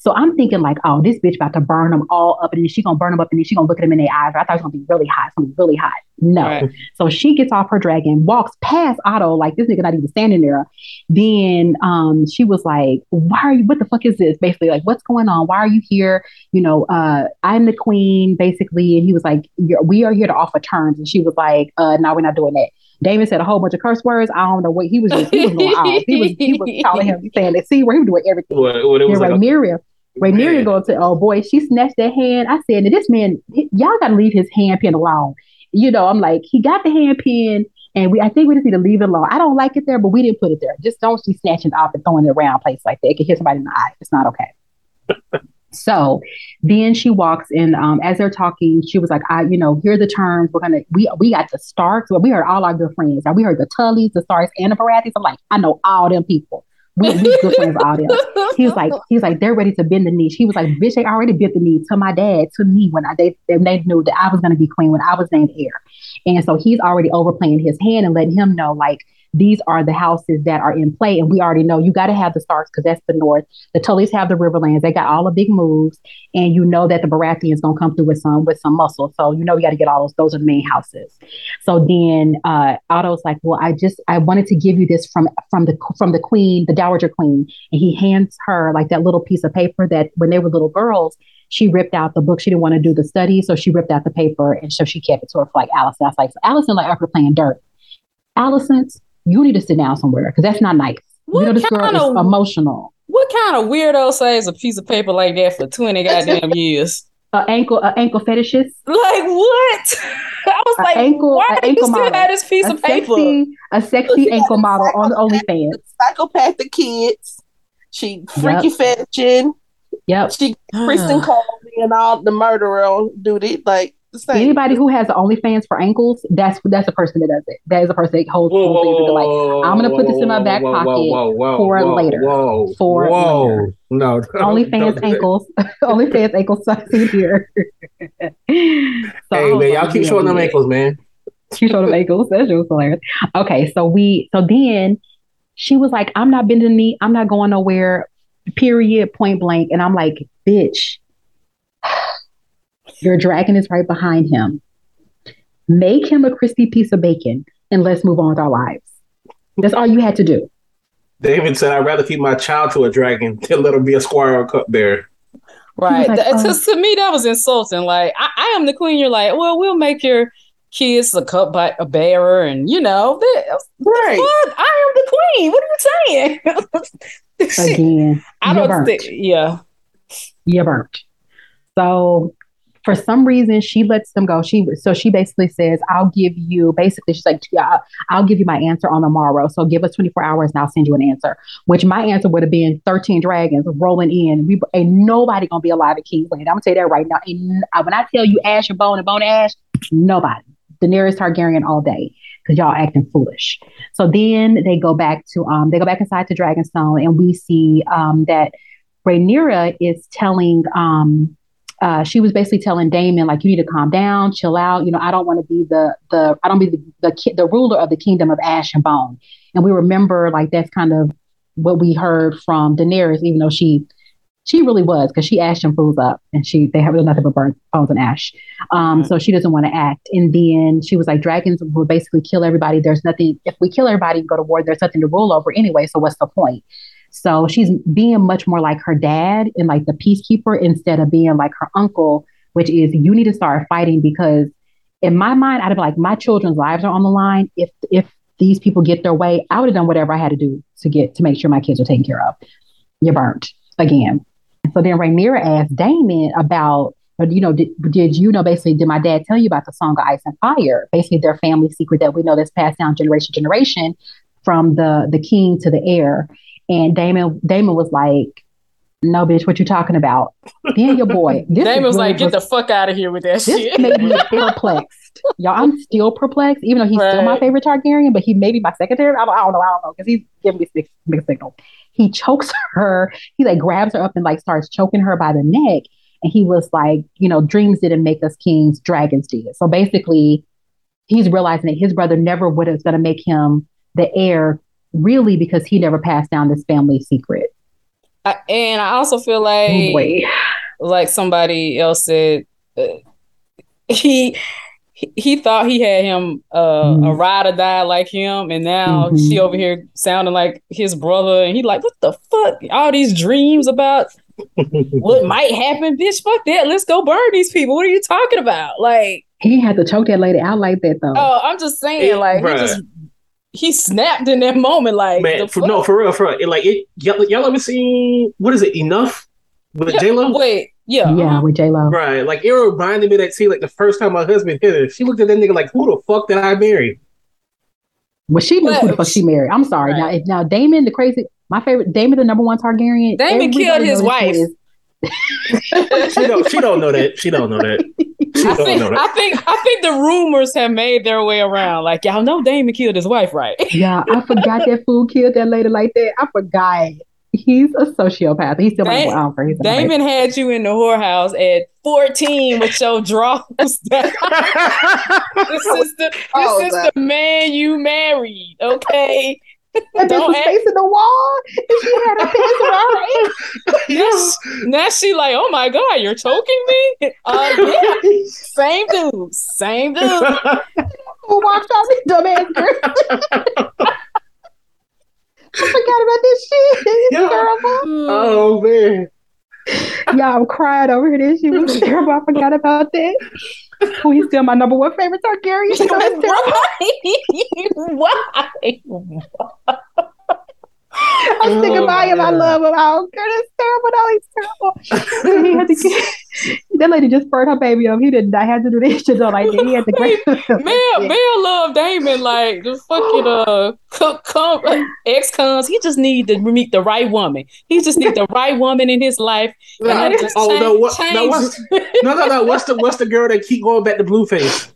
[SPEAKER 3] So I'm thinking like, oh, this bitch about to burn them all up, and then she gonna burn them up, and then she gonna look at them in their eyes. I thought it was gonna be really hot. It's gonna be really hot. No. Right. So she gets off her dragon, walks past Otto, like this nigga not even standing there. Then um, she was like, "Why are you? What the fuck is this? Basically, like, what's going on? Why are you here? You know, uh, I'm the queen, basically." And he was like, "We are here to offer terms," and she was like, uh, "No, we're not doing that." Daemon said a whole bunch of curse words. I don't know what he was. Just, he was going off. He was he was calling him saying that see where he was doing everything. What, what it was like Miriam. Rhaenyra going to, oh boy, she snatched that hand. I said, Now this man, y'all got to leave his handpin alone. You know, I'm like, he got the handpin, and we, I think we just need to leave it alone. I don't like it there, but we didn't put it there. Just don't be snatching off and throwing it around place like that. It can hit somebody in the eye. It's not okay. so then she walks in. Um, as they're talking, she was like, "I, you know, here are the terms. We're gonna we we got the Starks. Well, we heard all our good friends. Now we heard the Tullys, the Starks, and the Baratheons. I'm like, I know all them people. We good friends audience. He was like, he was like, they're ready to bend the knee. He was like, bitch, they already bent the knee to my dad, to me when I they, they knew that I was gonna be queen when I was named heir. And so he's already overplaying his hand and letting him know, like, these are the houses that are in play. And we already know you got to have the Starks because that's the North. The Tullys have the Riverlands. They got all the big moves. And you know that the Baratheons going to come through with some with some muscle. So you know you got to get all those. Those are the main houses. So then uh, Otto's like, well, I just I wanted to give you this from from the from the queen, the Dowager Queen. And he hands her like that little piece of paper that when they were little girls, she ripped out the book. She didn't want to do the study, so she ripped out the paper, and so she kept it her for like Alicent. I was like, so Alicent, like after playing dirt, Alicent, you need to sit down somewhere because that's not nice.
[SPEAKER 2] What
[SPEAKER 3] you know, this girl
[SPEAKER 2] kind
[SPEAKER 3] is
[SPEAKER 2] of-
[SPEAKER 3] emotional.
[SPEAKER 2] What kind of weirdo saves a piece of paper like that for 20 goddamn years?
[SPEAKER 3] Uh, ankle, uh, ankle fetishist,
[SPEAKER 2] Like what? I was
[SPEAKER 3] A
[SPEAKER 2] like,
[SPEAKER 3] ankle-
[SPEAKER 2] why
[SPEAKER 3] a
[SPEAKER 2] do you still
[SPEAKER 3] model.
[SPEAKER 2] have this piece
[SPEAKER 3] a
[SPEAKER 2] of paper?
[SPEAKER 3] a sexy ankle
[SPEAKER 1] got a
[SPEAKER 3] model on OnlyFans.
[SPEAKER 1] Psychopathic kids. She freaky fetching.
[SPEAKER 3] Yep.
[SPEAKER 1] She Criston Cole being all the murderer on duty. Like the same.
[SPEAKER 3] Anybody who has an OnlyFans for ankles, that's that's a person that does it. That is a person that holds
[SPEAKER 4] Whoa,
[SPEAKER 3] holds things
[SPEAKER 4] whoa,
[SPEAKER 3] like,
[SPEAKER 4] whoa,
[SPEAKER 3] I'm gonna put this in my back
[SPEAKER 4] whoa,
[SPEAKER 3] pocket
[SPEAKER 4] whoa, whoa,
[SPEAKER 3] for
[SPEAKER 4] whoa,
[SPEAKER 3] later.
[SPEAKER 4] Whoa,
[SPEAKER 3] For
[SPEAKER 4] whoa.
[SPEAKER 3] later.
[SPEAKER 4] No,
[SPEAKER 3] OnlyFans ankles, OnlyFans ankles sexy here. so I
[SPEAKER 4] Hey man, y'all keep showing them ankles, man.
[SPEAKER 3] She showed them ankles. That shit was hilarious. Okay, so we so then she was like, I'm not bending the knee, I'm not going nowhere, period, point blank. And I'm like, bitch, your dragon is right behind him. Make him a crispy piece of bacon and let's move on with our lives. That's all you had to do.
[SPEAKER 4] David said, "I'd rather feed my child to a dragon than let him be a squire or cupbearer."
[SPEAKER 2] Right.
[SPEAKER 3] like,
[SPEAKER 2] That-
[SPEAKER 3] oh.
[SPEAKER 2] to, to me, that was insulting. Like, I, I am the queen. You're like, well, we'll make your kids a cup by a bearer, and you know, that,
[SPEAKER 1] right.
[SPEAKER 2] what? I am the queen. What are you saying?
[SPEAKER 3] Again,
[SPEAKER 2] I
[SPEAKER 3] you're
[SPEAKER 2] don't
[SPEAKER 3] burnt.
[SPEAKER 2] think. Yeah.
[SPEAKER 3] you're burnt. So for some reason, she lets them go. She so she basically says, "I'll give you." Basically, she's like, "Yeah, I'll- give you my answer on the morrow. So give us 24 hours, and I'll send you an answer." Which my answer would have been 13 dragons rolling in. We ain't nobody gonna be alive at King's Landing. I'm gonna tell you that right now. and uh, when I tell you Ash and Bone and Bone Ash, nobody. Daenerys Targaryen all day because y'all acting foolish. So then they go back to um they go back inside to Dragonstone, and we see um that Rhaenyra is telling um uh, she was basically telling Daemon like you need to calm down, chill out. You know, I don't want to be the the I don't be the the, ki- the ruler of the kingdom of Ash and Bone. And we remember like that's kind of what we heard from Daenerys, even though she she really was because she ashed and fools up and she they have nothing but burnt bones and ash. Um, so she doesn't want to act. And then she was like, dragons will basically kill everybody. There's nothing if we kill everybody and go to war. There's nothing to rule over anyway. So what's the point? So she's being much more like her dad and like the peacekeeper instead of being like her uncle, which is you need to start fighting because in my mind, I'd be like, my children's lives are on the line. If if these people get their way, I would have done whatever I had to do to get to make sure my kids were taken care of. You're burnt again. So then Rhaenyra asked Daemon about, you know, did, did you know basically, did my dad tell you about the song of ice and fire? Basically, their family secret that we know that's passed down generation to generation from the the king to the heir. And Daemon Daemon was like, "No, bitch, what you talking about? Being your boy." This
[SPEAKER 2] Daemon was
[SPEAKER 3] really
[SPEAKER 2] like, get the fuck out of here with that
[SPEAKER 3] this
[SPEAKER 2] shit.
[SPEAKER 3] made me perplexed. Y'all, I'm still perplexed, even though he's still my favorite Targaryen, but he may be my second favorite. I don't, I don't know. I don't know because he's giving me mixed, mixed signals. He chokes her. He like grabs her up and like starts choking her by the neck. And he was like, you know, dreams didn't make us kings, dragons did. So basically, he's realizing that his brother never would have been going to make him the heir, really, because he never passed down this family secret.
[SPEAKER 2] I, and I also feel
[SPEAKER 3] Oh
[SPEAKER 2] like,
[SPEAKER 3] boy.
[SPEAKER 2] like somebody else said, uh, he he- he thought he had him uh, a
[SPEAKER 3] Mhm.
[SPEAKER 2] ride or die like him, and now
[SPEAKER 3] Mhm.
[SPEAKER 2] she over here sounding like his brother, and he like, what the fuck? All these dreams about what might happen, bitch. Fuck that. Let's go burn these people. What are you talking about? Like,
[SPEAKER 3] He had to choke that lady out like that, though.
[SPEAKER 2] oh, I'm just saying,
[SPEAKER 4] It-
[SPEAKER 2] like, he just he snapped in that moment, like,
[SPEAKER 4] Man, for, no, for real, for real. It, like it, y'all, y'all ever seen what is it? Enough with
[SPEAKER 2] Yeah,
[SPEAKER 4] J Lo.
[SPEAKER 2] Wait, yeah,
[SPEAKER 3] yeah,
[SPEAKER 2] uh-huh.
[SPEAKER 3] with J Lo.
[SPEAKER 4] Right, like it reminded me that scene. Like the first time my husband hit her, she looked at that nigga like, "Who the fuck did I marry?"
[SPEAKER 3] Well, she knew who the fuck she married. I'm sorry. Now,
[SPEAKER 2] Right.
[SPEAKER 3] if now Daemon, the crazy, my favorite, Daemon, the number one Targaryen.
[SPEAKER 2] Daemon
[SPEAKER 3] everybody
[SPEAKER 2] killed his wife.
[SPEAKER 3] who is-
[SPEAKER 4] She don't. She don't know that. She don't know that. She
[SPEAKER 2] I
[SPEAKER 4] don't
[SPEAKER 2] think,
[SPEAKER 4] know
[SPEAKER 2] I think I think the rumors have made their way around. Like y'all know Daemon killed his wife, right?
[SPEAKER 3] Yeah, I forgot that fool killed that lady like that. I forgot. He's a sociopath. He's still my
[SPEAKER 2] Dam-
[SPEAKER 3] number one. He's my
[SPEAKER 2] Daemon had you in the whorehouse at 14 with your draws down. this is the this
[SPEAKER 1] Oh,
[SPEAKER 2] is
[SPEAKER 1] that-
[SPEAKER 2] the man you married. Okay.
[SPEAKER 3] That bitch
[SPEAKER 2] Don't
[SPEAKER 3] was
[SPEAKER 2] act-
[SPEAKER 3] the wall, and she had her pants around her ankles.
[SPEAKER 2] Now, she, now she like, oh my god, you're choking me. Uh, yeah, same dude, same dude.
[SPEAKER 3] Who walked out this dumbass girl? I forgot about this shit. It's
[SPEAKER 4] Yeah.
[SPEAKER 3] terrible.
[SPEAKER 4] oh man.
[SPEAKER 3] Yeah, I'm crying over. This shit was terrible. I forgot about that. Oh, he's still my number one favorite Targaryen. Terrible.
[SPEAKER 2] Why? Why?
[SPEAKER 3] I'm sticking
[SPEAKER 4] Oh,
[SPEAKER 3] by him. I love him. I don't care. It's terrible. No, he's terrible. he had to get, that lady just spurred her baby up. He did not I had to do this shit though. Like. He had to grab
[SPEAKER 2] Mel, Mel love Daemon like the fucking uh cook com, ex cons. He just need to meet the right woman. He just need the right woman in his life. And that just
[SPEAKER 4] Oh no! What, no, what's, no, no, no! What's the what's the girl that keep going back to Blueface?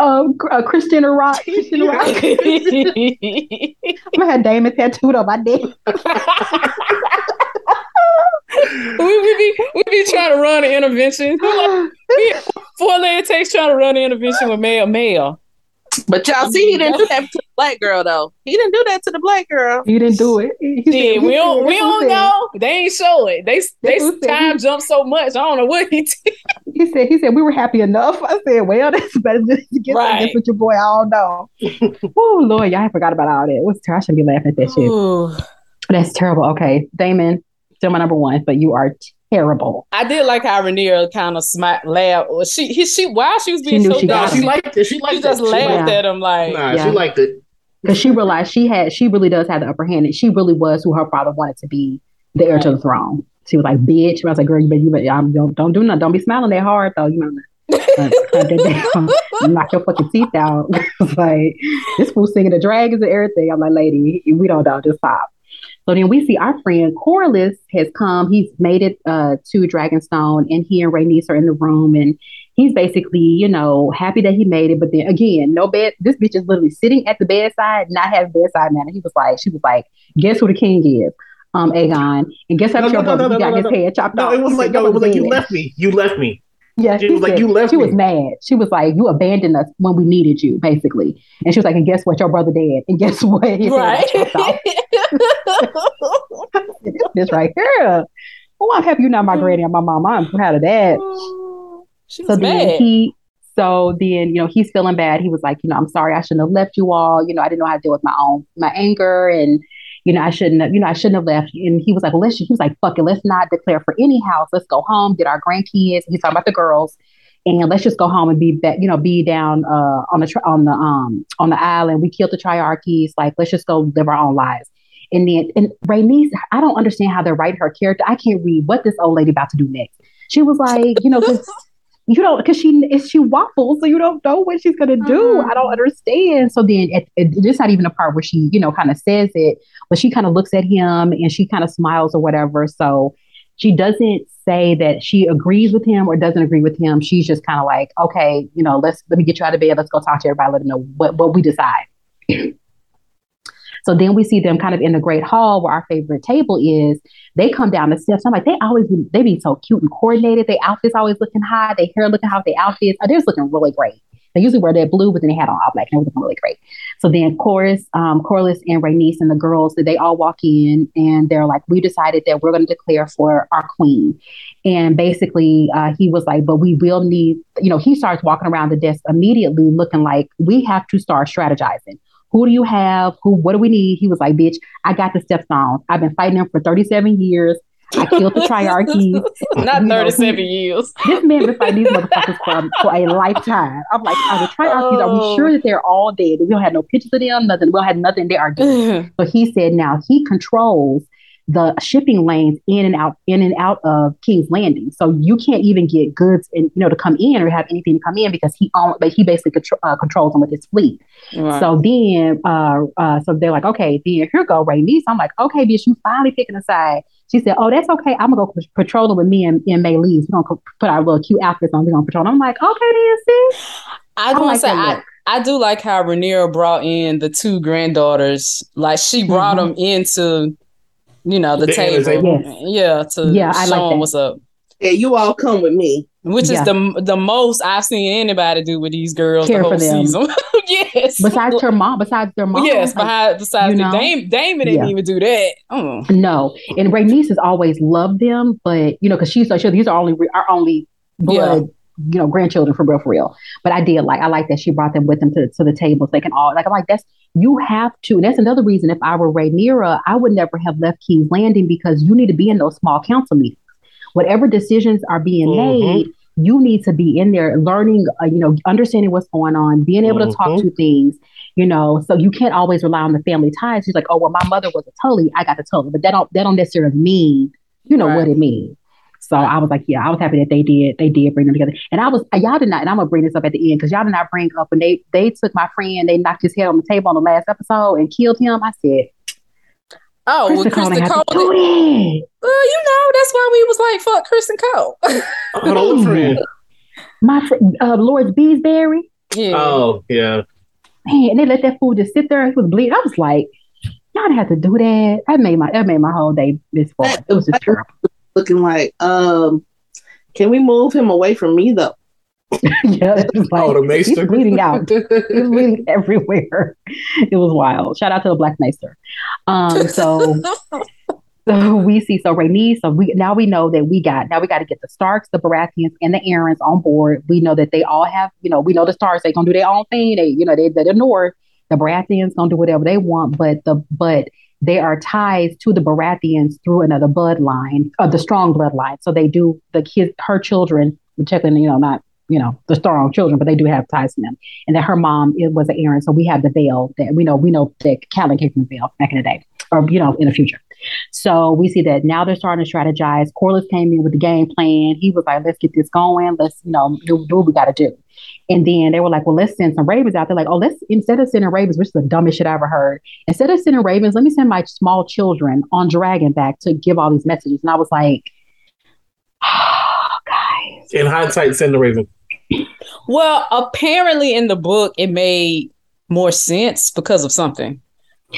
[SPEAKER 3] Um, uh, Chrisean Rock. Chrisean Rock. I'm gonna have Daemon tattooed on my neck.
[SPEAKER 2] we, we be we be trying to run an intervention. Like four legged takes trying to run an intervention with male male.
[SPEAKER 1] But y'all see, he didn't do that to the black girl though. He didn't do that to the black girl.
[SPEAKER 3] He didn't do it. He said-
[SPEAKER 2] Yeah, we don't we don't
[SPEAKER 3] said-
[SPEAKER 2] know. They ain't show it. They they
[SPEAKER 3] That's what said
[SPEAKER 2] time
[SPEAKER 3] he-
[SPEAKER 2] jumped so much. I don't know what he did.
[SPEAKER 3] He said, he said, we were happy enough. I said, well, that's better than to get
[SPEAKER 2] Right.
[SPEAKER 3] right. with your boy. I don't know. oh, Lord, y'all forgot about all that. It was ter- I should be laughing at that shit.
[SPEAKER 2] Ooh.
[SPEAKER 3] That's terrible. Okay, Daemon, still my number one, but you are terrible.
[SPEAKER 2] I did like how Rhaenyra kind of smacked, laughed. She, he, she, while she was being
[SPEAKER 3] knew
[SPEAKER 2] so
[SPEAKER 3] she
[SPEAKER 2] dumb,
[SPEAKER 4] she liked it. She
[SPEAKER 2] she
[SPEAKER 4] liked it.
[SPEAKER 2] just
[SPEAKER 4] She liked
[SPEAKER 2] laughed
[SPEAKER 3] Yeah.
[SPEAKER 2] at him like,
[SPEAKER 4] Nah,
[SPEAKER 3] Yeah.
[SPEAKER 4] she liked it.
[SPEAKER 3] Because she realized she had, she really does have the upper hand, and she really was who her father wanted to be the heir to the throne. She was like, bitch. I was like, girl, you better, you better, um, don't, don't do nothing. Don't be smiling that hard, though. You know, that knock your fucking teeth out. Like, this fool singing the dragons and everything. I'm like, lady, we don't know. Just stop. So then we see our friend Corlys has come. He's made it uh, to Dragonstone, and he and Rhaenys are in the room, and he's basically, you know, happy that he made it. But then again, no bed. This bitch is literally sitting at the bedside, not having bedside manner. He was like, she was like, guess who the king is? Um, Aegon, and guess what
[SPEAKER 4] No,
[SPEAKER 3] your
[SPEAKER 4] no,
[SPEAKER 3] brother?
[SPEAKER 4] no,
[SPEAKER 3] he
[SPEAKER 4] no,
[SPEAKER 3] got
[SPEAKER 4] no,
[SPEAKER 3] his head chopped
[SPEAKER 4] No,
[SPEAKER 3] off.
[SPEAKER 4] it was
[SPEAKER 3] He
[SPEAKER 4] like no, it was like you left me. You left me.
[SPEAKER 3] Yeah,
[SPEAKER 4] She
[SPEAKER 3] she
[SPEAKER 4] was like, "You left
[SPEAKER 3] She was mad. She was like, "You abandoned us when we needed you, basically." And she was like, "And guess what? Your brother dead. And guess what? His head
[SPEAKER 2] right.
[SPEAKER 3] got chopped off. this right here. Oh, I'm happy you're not my granny or my mom. I'm proud of that.
[SPEAKER 2] she
[SPEAKER 3] So
[SPEAKER 2] was
[SPEAKER 3] then
[SPEAKER 2] mad.
[SPEAKER 3] he, so then you know he's feeling bad. He was like, you know, I'm sorry, I shouldn't have left you all. You know, I didn't know how to deal with my own my anger, and you know, I shouldn't have, you know, I shouldn't have left. And he was like, well, let's. He was like, fuck it, let's not declare for any house. Let's go home, get our grandkids. He's talking about the girls, and let's just go home and be back. You know, be down uh on the on the um on the island. We killed the triarchies. Like, let's just go live our own lives. And then, and Rhaenys, I don't understand how they're writing her character. I can't read what this old lady about to do next. She was like, you know, you don't because she is she waffles, so you don't know what she's gonna do. Mm-hmm. I don't understand. So then it, it, it's not even a part where she, you know, kind of says it, but she kind of looks at him and she kind of smiles or whatever. So she doesn't say that she agrees with him or doesn't agree with him. She's just kind of like, okay, you know, let's let me get you out of bed. Let's go talk to everybody. Let them know what what we decide. So then we see them kind of in the great hall where our favorite table is. They come down the steps. I'm like, they always be, they be so cute and coordinated. Their outfits always looking high. Their hair looking high. Their outfits, they're just looking really great. They usually wear that blue, but then they had on all black. And it was looking really great. So then Chorus, um, Corlys and Rhaenys and the girls, they all walk in and they're like, we decided that we're going to declare for our queen. And basically, uh, he was like, but we will need, you know, he starts walking around the desk immediately looking like we have to start strategizing. Who do you have? Who? What do we need? He was like, "Bitch, I got the stepstones. I've been fighting them for 37 years. I killed the triarchies.
[SPEAKER 2] Not
[SPEAKER 3] You know,
[SPEAKER 2] 37
[SPEAKER 3] he-
[SPEAKER 2] years.
[SPEAKER 3] This man been fighting these motherfuckers for, um, for a lifetime. I'm like, are the triarchies? Are
[SPEAKER 2] Oh.
[SPEAKER 3] we sure that they're all dead? We don't have no pictures of them. Nothing. We don't have nothing. They are dead. So he said now he controls the shipping lanes in and out, in and out of King's Landing. So you can't even get goods and you know to come in or have anything to come in because he own, but he basically contro- uh, controls them with his fleet.
[SPEAKER 2] Right.
[SPEAKER 3] So then, uh, uh, so they're like, okay, then here go Rhaenys. I'm like, okay, bitch, you finally picking a side. She said, oh, that's okay. I'm gonna go p- patrolling with me and, and Meleys. We're gonna put our little cute outfits on. We're gonna patrol. I'm like, okay, then sis.
[SPEAKER 2] I want
[SPEAKER 3] like
[SPEAKER 2] say I. I do like how Rhaenyra brought in the two granddaughters. Like she brought
[SPEAKER 3] Mhm.
[SPEAKER 2] them into you know, the,
[SPEAKER 4] The
[SPEAKER 2] table.
[SPEAKER 4] table.
[SPEAKER 2] Yeah, to
[SPEAKER 3] Yeah, I
[SPEAKER 2] show
[SPEAKER 3] like
[SPEAKER 2] them
[SPEAKER 3] that.
[SPEAKER 2] what's up.
[SPEAKER 1] Yeah, you all come with me.
[SPEAKER 2] Which
[SPEAKER 3] Yeah.
[SPEAKER 2] is the the most I've seen anybody do with these girls
[SPEAKER 3] Care
[SPEAKER 2] the whole
[SPEAKER 3] for them.
[SPEAKER 2] season. yes.
[SPEAKER 3] Besides her mom, besides their mom.
[SPEAKER 2] yes,
[SPEAKER 3] like,
[SPEAKER 2] behind, besides
[SPEAKER 3] you
[SPEAKER 2] the
[SPEAKER 3] know?
[SPEAKER 2] Dame, Daemon didn't
[SPEAKER 3] Yeah.
[SPEAKER 2] even do that. Oh.
[SPEAKER 3] No, and Rhaenys has always loved them, but you know, because she's so sure these are only our only blood, you know, grandchildren for real, for real. But I did like I like that she brought them with them to, to the table so they can all like I'm like that's you have to. And that's another reason if I were Rhaenyra, I would never have left King's Landing because you need to be in those small council meetings. Whatever decisions are being
[SPEAKER 4] Mhm.
[SPEAKER 3] made, you need to be in there learning, uh, you know, understanding what's going on, being able to talk
[SPEAKER 4] Mhm.
[SPEAKER 3] to things, you know. So you can't always rely on the family ties. She's like, oh well, my mother was a Tully, I got the Tully, but that don't that don't necessarily mean, you know,
[SPEAKER 2] Right.
[SPEAKER 3] what it means. So I was like, yeah, I was happy that they did. They did bring them together, and I was y'all did not. And I'm gonna bring this up at the end because y'all did not bring up when they they took my friend, they knocked his head on the table on the last episode and killed him. I said,
[SPEAKER 2] Oh, well,
[SPEAKER 3] Criston Cole Criston
[SPEAKER 2] Cole.
[SPEAKER 3] have it.
[SPEAKER 2] Well, you know, that's why we was like, fuck Criston Cole.
[SPEAKER 4] Hold on, friend.
[SPEAKER 3] My fr- uh, Lord Beesbury,
[SPEAKER 2] yeah.
[SPEAKER 4] Oh, yeah.
[SPEAKER 3] man, and they let that fool just sit there. He was bleeding. I was like, y'all didn't have to do that. That made my that made my whole day this far. It was just terrible.
[SPEAKER 1] Looking like, um, can we move him away from me though?
[SPEAKER 3] yeah, it like
[SPEAKER 4] Oh, the
[SPEAKER 3] he's
[SPEAKER 4] maester.
[SPEAKER 3] bleeding out. He was bleeding everywhere. It was wild. Shout out to the Black Maester. Um, so so we see so Rhaenys. So we now we know that we got now we got to get the Starks, the Baratheons, and the Arryns on board. We know that they all have you know we know the Starks they gonna do their own thing. They you know they they're the North. The Baratheons gonna do whatever they want, but the but they are ties to the Baratheons through another bloodline, uh, the strong bloodline. So they do the kids, her children, particularly, you know not you know the strong children, but they do have ties to them. And that her mom it was an Arryn, so we have the Vale that we know we know that Callan came from the Vale back in the day, or you know in the future. So we see that now they're starting to strategize. Corlys came in with the game plan. He was like, let's get this going. Let's, you know, do, do what we got to do. And then they were like, well, let's send some ravens out. They're like, oh, let's, instead of sending ravens, which is the dumbest shit I ever heard, instead of sending ravens, let me send my small children on dragon back to give all these messages. And I was like, oh, guys.
[SPEAKER 4] In hindsight, send the Raven.
[SPEAKER 2] well, apparently in the book, it made more sense because of something.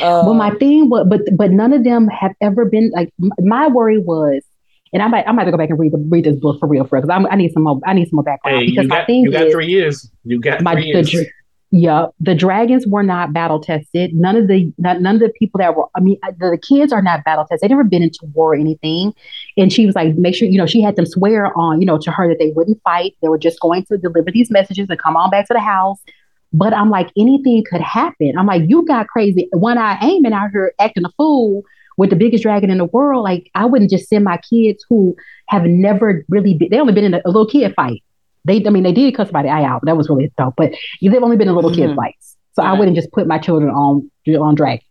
[SPEAKER 3] Well, my thing was, but but none of them have ever been like. m- My worry was, and I might I might have to go back and read the, read this book for real, for because I need some more. I need some more background
[SPEAKER 4] Hey,
[SPEAKER 3] because
[SPEAKER 4] you
[SPEAKER 3] my
[SPEAKER 4] got,
[SPEAKER 3] thing
[SPEAKER 4] you got
[SPEAKER 3] is
[SPEAKER 4] three years. You got
[SPEAKER 3] my
[SPEAKER 4] three
[SPEAKER 3] the,
[SPEAKER 4] years.
[SPEAKER 3] dr- yeah the dragons were not battle tested. None of the not, none of the people that were I mean uh, the, the kids are not battle tested. They never been into war or anything. And she was like, make sure you know she had them swear on you know to her that they wouldn't fight. They were just going to deliver these messages and come on back to the house. But I'm like, anything could happen. I'm like, you got crazy. One eye aiming out here acting a fool with the biggest dragon in the world. Like, I wouldn't just send my kids who have never really been, they only been in a, a little kid fight. They, I mean, they did cut somebody eye out. That was really dope. But they've only been in little kid
[SPEAKER 2] Mhm.
[SPEAKER 3] fights. So I wouldn't just put my children on on dragons.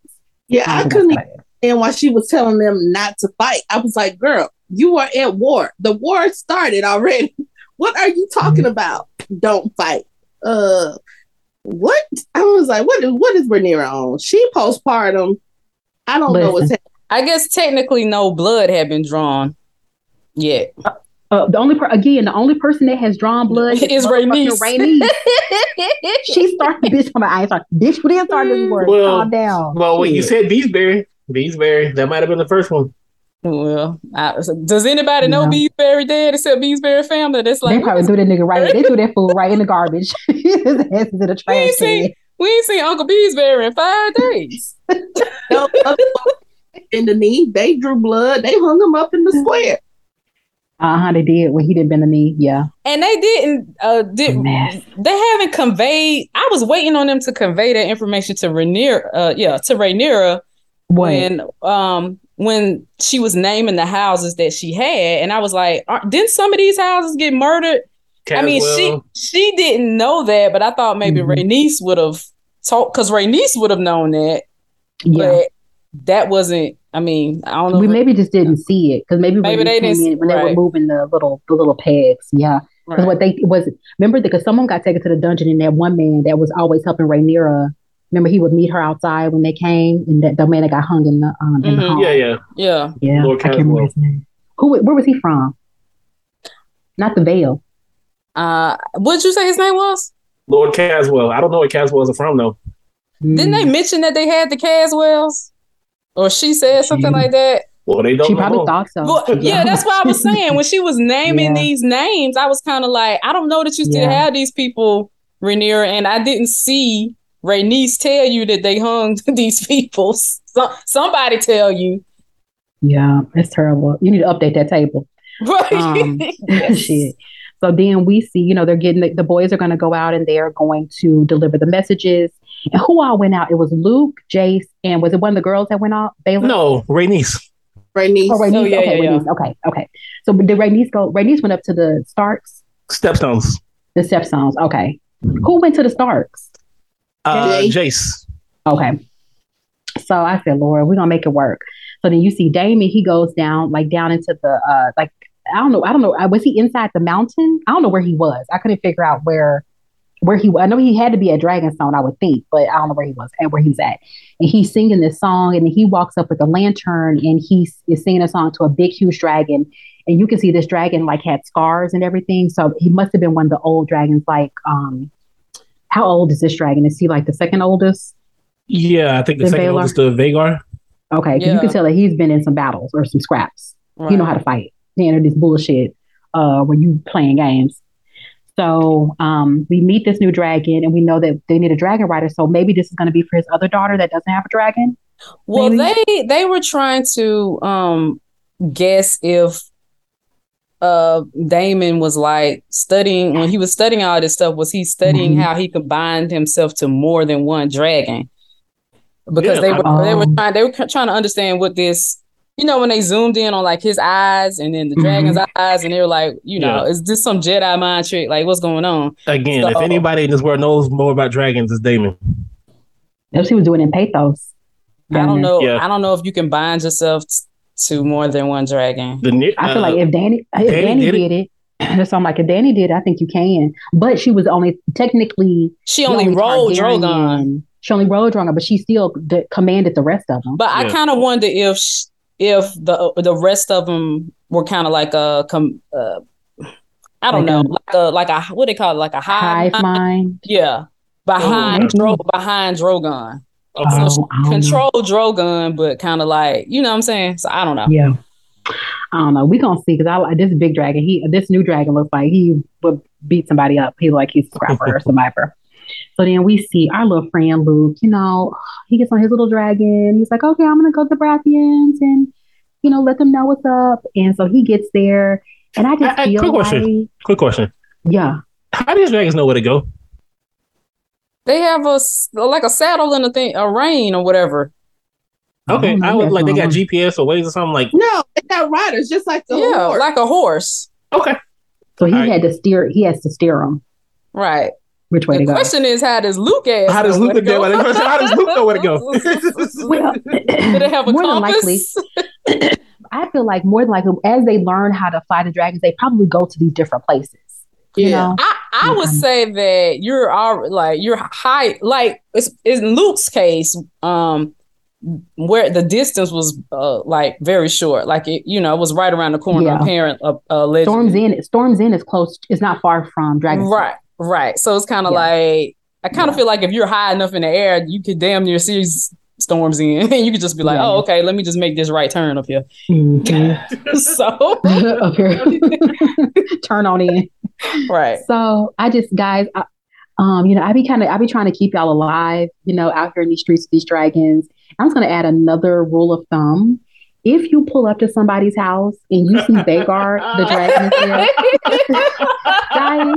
[SPEAKER 1] Yeah, I couldn't understand why she was telling them not to fight. I was like, girl, you are at war. The war started already. What are you talking about? Don't fight. Uh what? I was like, what is what is Rhaenyra on? She postpartum. I don't know what's happening.
[SPEAKER 2] I guess technically no blood had been drawn yet.
[SPEAKER 3] Uh, the only per- again, the only person that has drawn blood
[SPEAKER 2] Is
[SPEAKER 3] motherfucking
[SPEAKER 2] Rhaenys.
[SPEAKER 3] Rhaenys. she started bitch from my eyes. Like, bitch, we didn't start this work.
[SPEAKER 4] Well,
[SPEAKER 3] Calm down.
[SPEAKER 4] Well, when you
[SPEAKER 3] Shit.
[SPEAKER 4] said Beesbury, Beesbury, that might have been the first one.
[SPEAKER 2] Well, I, does anybody know
[SPEAKER 3] No.
[SPEAKER 2] Beesbury dead except Beesbury family? That's like
[SPEAKER 3] they
[SPEAKER 2] like
[SPEAKER 3] probably threw that nigga right. They threw that fool right in the garbage. His ass is in the trash
[SPEAKER 2] ain't seen- we ain't seen Uncle Beesbury in five days.
[SPEAKER 1] No, in the knee, they drew blood. They hung him up in the square.
[SPEAKER 3] Uh huh. They did when he didn't bend the knee. Yeah.
[SPEAKER 2] And they didn't uh did
[SPEAKER 3] Mess.
[SPEAKER 2] they haven't conveyed I was waiting on them to convey that information to Rhaenyra uh yeah to Rhaenyra when um when she was naming the houses that she had and I was like didn't some of these houses get murdered I mean she she didn't know that but I thought maybe
[SPEAKER 3] Mhm.
[SPEAKER 2] Rhaenys would have told because Rhaenys would have known that
[SPEAKER 3] yeah.
[SPEAKER 2] but that wasn't I mean I don't know
[SPEAKER 3] we maybe just didn't see it because maybe,
[SPEAKER 2] Maybe
[SPEAKER 3] when
[SPEAKER 2] they
[SPEAKER 3] they
[SPEAKER 2] didn't-
[SPEAKER 3] in when they were moving the little the little pegs. Yeah. Because
[SPEAKER 2] right.
[SPEAKER 3] what they was remember because someone got taken to the dungeon and that one man that was always helping Rhaenyra. Remember he would meet her outside when they came and that the man that got hung in the um in the hall.
[SPEAKER 4] yeah, yeah.
[SPEAKER 2] yeah
[SPEAKER 3] Yeah,
[SPEAKER 4] Lord
[SPEAKER 3] I can't remember his name. Who? Where was he from? Not the Vale.
[SPEAKER 2] uh what'd you say his name was
[SPEAKER 4] Lord Caswell. I don't know where Caswells are from though.
[SPEAKER 2] Didn't they
[SPEAKER 3] Mm.
[SPEAKER 2] mention that they had the Caswells? Or she said something
[SPEAKER 3] Mm.
[SPEAKER 2] like that?
[SPEAKER 4] Well, they don't.
[SPEAKER 3] She
[SPEAKER 4] no
[SPEAKER 3] probably
[SPEAKER 4] more.
[SPEAKER 3] thought so.
[SPEAKER 2] Well, yeah, that's what I was saying. When she was naming
[SPEAKER 3] Yeah.
[SPEAKER 2] these names, I was kind of like, I don't know that you still
[SPEAKER 3] Yeah.
[SPEAKER 2] have these people, Rhaenyra, and I didn't see Rhaenys tell you that they hung these people. So, somebody tell you.
[SPEAKER 3] Yeah, it's terrible. You need to update that table.
[SPEAKER 2] Right.
[SPEAKER 3] Um,
[SPEAKER 2] Yes.
[SPEAKER 3] Shit. So then we see, you know, they're getting the, the boys are going to go out and they're going to deliver the messages. And who all went out? It was Luke, Jace, and was it one of the girls that went out? Baela?
[SPEAKER 4] No, Rhaenys.
[SPEAKER 1] Rhaenys.
[SPEAKER 3] Oh, Rhaenys.
[SPEAKER 2] Oh, yeah,
[SPEAKER 3] okay,
[SPEAKER 2] yeah,
[SPEAKER 3] Rhaenys. Okay, okay. So did Rhaenys go? Rhaenys went up to the Starks,
[SPEAKER 4] Stepstones.
[SPEAKER 3] the Stepstones. Okay. Who went to the Starks?
[SPEAKER 4] Uh, Jace.
[SPEAKER 3] Okay. So I said, Lord, we're gonna make it work. So then you see Daemon, he goes down, like down into the uh like I don't know, I don't know. uh, Was he inside the mountain? I don't know where he was. I couldn't figure out where where he I know he had to be at Dragonstone, I would think, but I don't know where he was and where he's at. And he's singing this song, and then he walks up with a lantern and he is singing a song to a big, huge dragon. And you can see this dragon like had scars and everything. So he must have been one of the old dragons, like um how old is this dragon? Is he like the second oldest?
[SPEAKER 4] Yeah, I think the
[SPEAKER 3] The
[SPEAKER 4] second
[SPEAKER 3] Valar.
[SPEAKER 4] oldest of Vhagar.
[SPEAKER 3] Okay, 'cause you can tell that he's been in some battles or some scraps. You know how to fight. You know this bullshit uh, when you playing games. So um, we meet this new dragon, and we know that they need a dragon rider. So maybe this is going to be for his other daughter that doesn't have a dragon.
[SPEAKER 2] Well,
[SPEAKER 3] Maybe.
[SPEAKER 2] they they were trying to um guess if uh Daemon was like studying when he was studying all this stuff, was he studying
[SPEAKER 3] Mhm.
[SPEAKER 2] how he combined himself to more than one dragon? Because
[SPEAKER 4] Yeah,
[SPEAKER 2] they were
[SPEAKER 3] I-
[SPEAKER 2] they were
[SPEAKER 3] Oh.
[SPEAKER 2] trying they were trying to understand what this you know when they zoomed in on like his eyes and then the
[SPEAKER 3] Mhm.
[SPEAKER 2] dragon's eyes and they were like you know
[SPEAKER 4] Yeah.
[SPEAKER 2] is this some Jedi mind trick like what's going on
[SPEAKER 4] Again, if anybody in this world knows more about dragons, it's Daemon.
[SPEAKER 3] That's what he was doing in Pathos.
[SPEAKER 2] I don't know
[SPEAKER 4] Yeah.
[SPEAKER 2] I don't know if you can bind yourself t- to more than one dragon
[SPEAKER 4] The ne-
[SPEAKER 3] I feel
[SPEAKER 4] uh,
[SPEAKER 3] like if Danny if
[SPEAKER 4] Danny
[SPEAKER 3] Danny,
[SPEAKER 4] did
[SPEAKER 3] did it, that's so I'm like if Danny did, I think you can. But she was only technically
[SPEAKER 2] she
[SPEAKER 3] the
[SPEAKER 2] only rolled Drogon
[SPEAKER 3] She only rode Drogon, but she still d- commanded the rest of them.
[SPEAKER 2] But I kind of wonder if sh- if the the rest of them were kind of like a com- uh, I don't
[SPEAKER 3] Like
[SPEAKER 2] know,
[SPEAKER 3] a-
[SPEAKER 2] like a like a what do they call it, like a hive,
[SPEAKER 3] Hive mind.
[SPEAKER 2] yeah, behind
[SPEAKER 3] maybe.
[SPEAKER 2] Dro- behind Drogon,
[SPEAKER 4] okay.
[SPEAKER 2] So she
[SPEAKER 3] I know.
[SPEAKER 2] control Drogon, but kind of like you know what I'm saying. So I don't know.
[SPEAKER 3] Yeah. I don't know. We gonna see because I like this big dragon. He this new dragon looks like he would beat somebody up. He like he's a scrapper or survivor. So then we see our little friend Luke. You know, he gets on his little dragon. He's like, okay, I'm gonna go to the Baratheons and you know let them know what's up. And so he gets there, and I just
[SPEAKER 4] I- I-
[SPEAKER 3] feel
[SPEAKER 4] quick
[SPEAKER 3] like,
[SPEAKER 4] question. Quick question:
[SPEAKER 3] yeah,
[SPEAKER 4] How do these dragons know where to go?
[SPEAKER 2] They have a like a saddle and a thing, a rein or whatever.
[SPEAKER 4] Okay,
[SPEAKER 3] don't
[SPEAKER 4] I was
[SPEAKER 3] that
[SPEAKER 4] like they got. GPS or ways or something. Like
[SPEAKER 1] No, it's got riders just like the
[SPEAKER 2] yeah,
[SPEAKER 1] horse.
[SPEAKER 2] like a horse.
[SPEAKER 4] okay,
[SPEAKER 3] so he
[SPEAKER 4] Alright.
[SPEAKER 3] had to steer. He has to steer them
[SPEAKER 2] Right.
[SPEAKER 3] which way
[SPEAKER 2] the
[SPEAKER 3] to go.
[SPEAKER 2] question is, how does Luke ask?
[SPEAKER 4] How does Luke
[SPEAKER 2] where to
[SPEAKER 4] know where to go? How does Luke know where to go?
[SPEAKER 3] Well,
[SPEAKER 2] Do they have a
[SPEAKER 3] more than likely. I feel like more than likely, as they learn how to fly the dragons, they probably go to these different places. You
[SPEAKER 1] Yeah.
[SPEAKER 3] know,
[SPEAKER 2] I, I would say that you're all like you're high like it's, in Luke's case um where the distance was uh, like very short like it you know it was right around the corner
[SPEAKER 3] Yeah.
[SPEAKER 2] apparent uh, uh,
[SPEAKER 3] Storm's End. Storm's End is close. It's not far from Dragon's.
[SPEAKER 2] right right so it's kind of
[SPEAKER 3] Yeah.
[SPEAKER 2] like I kind of
[SPEAKER 3] Yeah.
[SPEAKER 2] feel like if you're high enough in the air you could damn near see s- Storm's End and you could just be like
[SPEAKER 3] Yeah.
[SPEAKER 2] oh okay let me just make this right turn up here
[SPEAKER 3] Mhm.
[SPEAKER 2] so
[SPEAKER 3] here. Turn on in.
[SPEAKER 2] right
[SPEAKER 3] So I just, guys, I, um, you know, I be kind of, I be trying to keep y'all alive, you know, out here in these streets with these dragons. I was going to add another rule of thumb. If you pull up to somebody's house and you see Vhagar, the dragon is guys,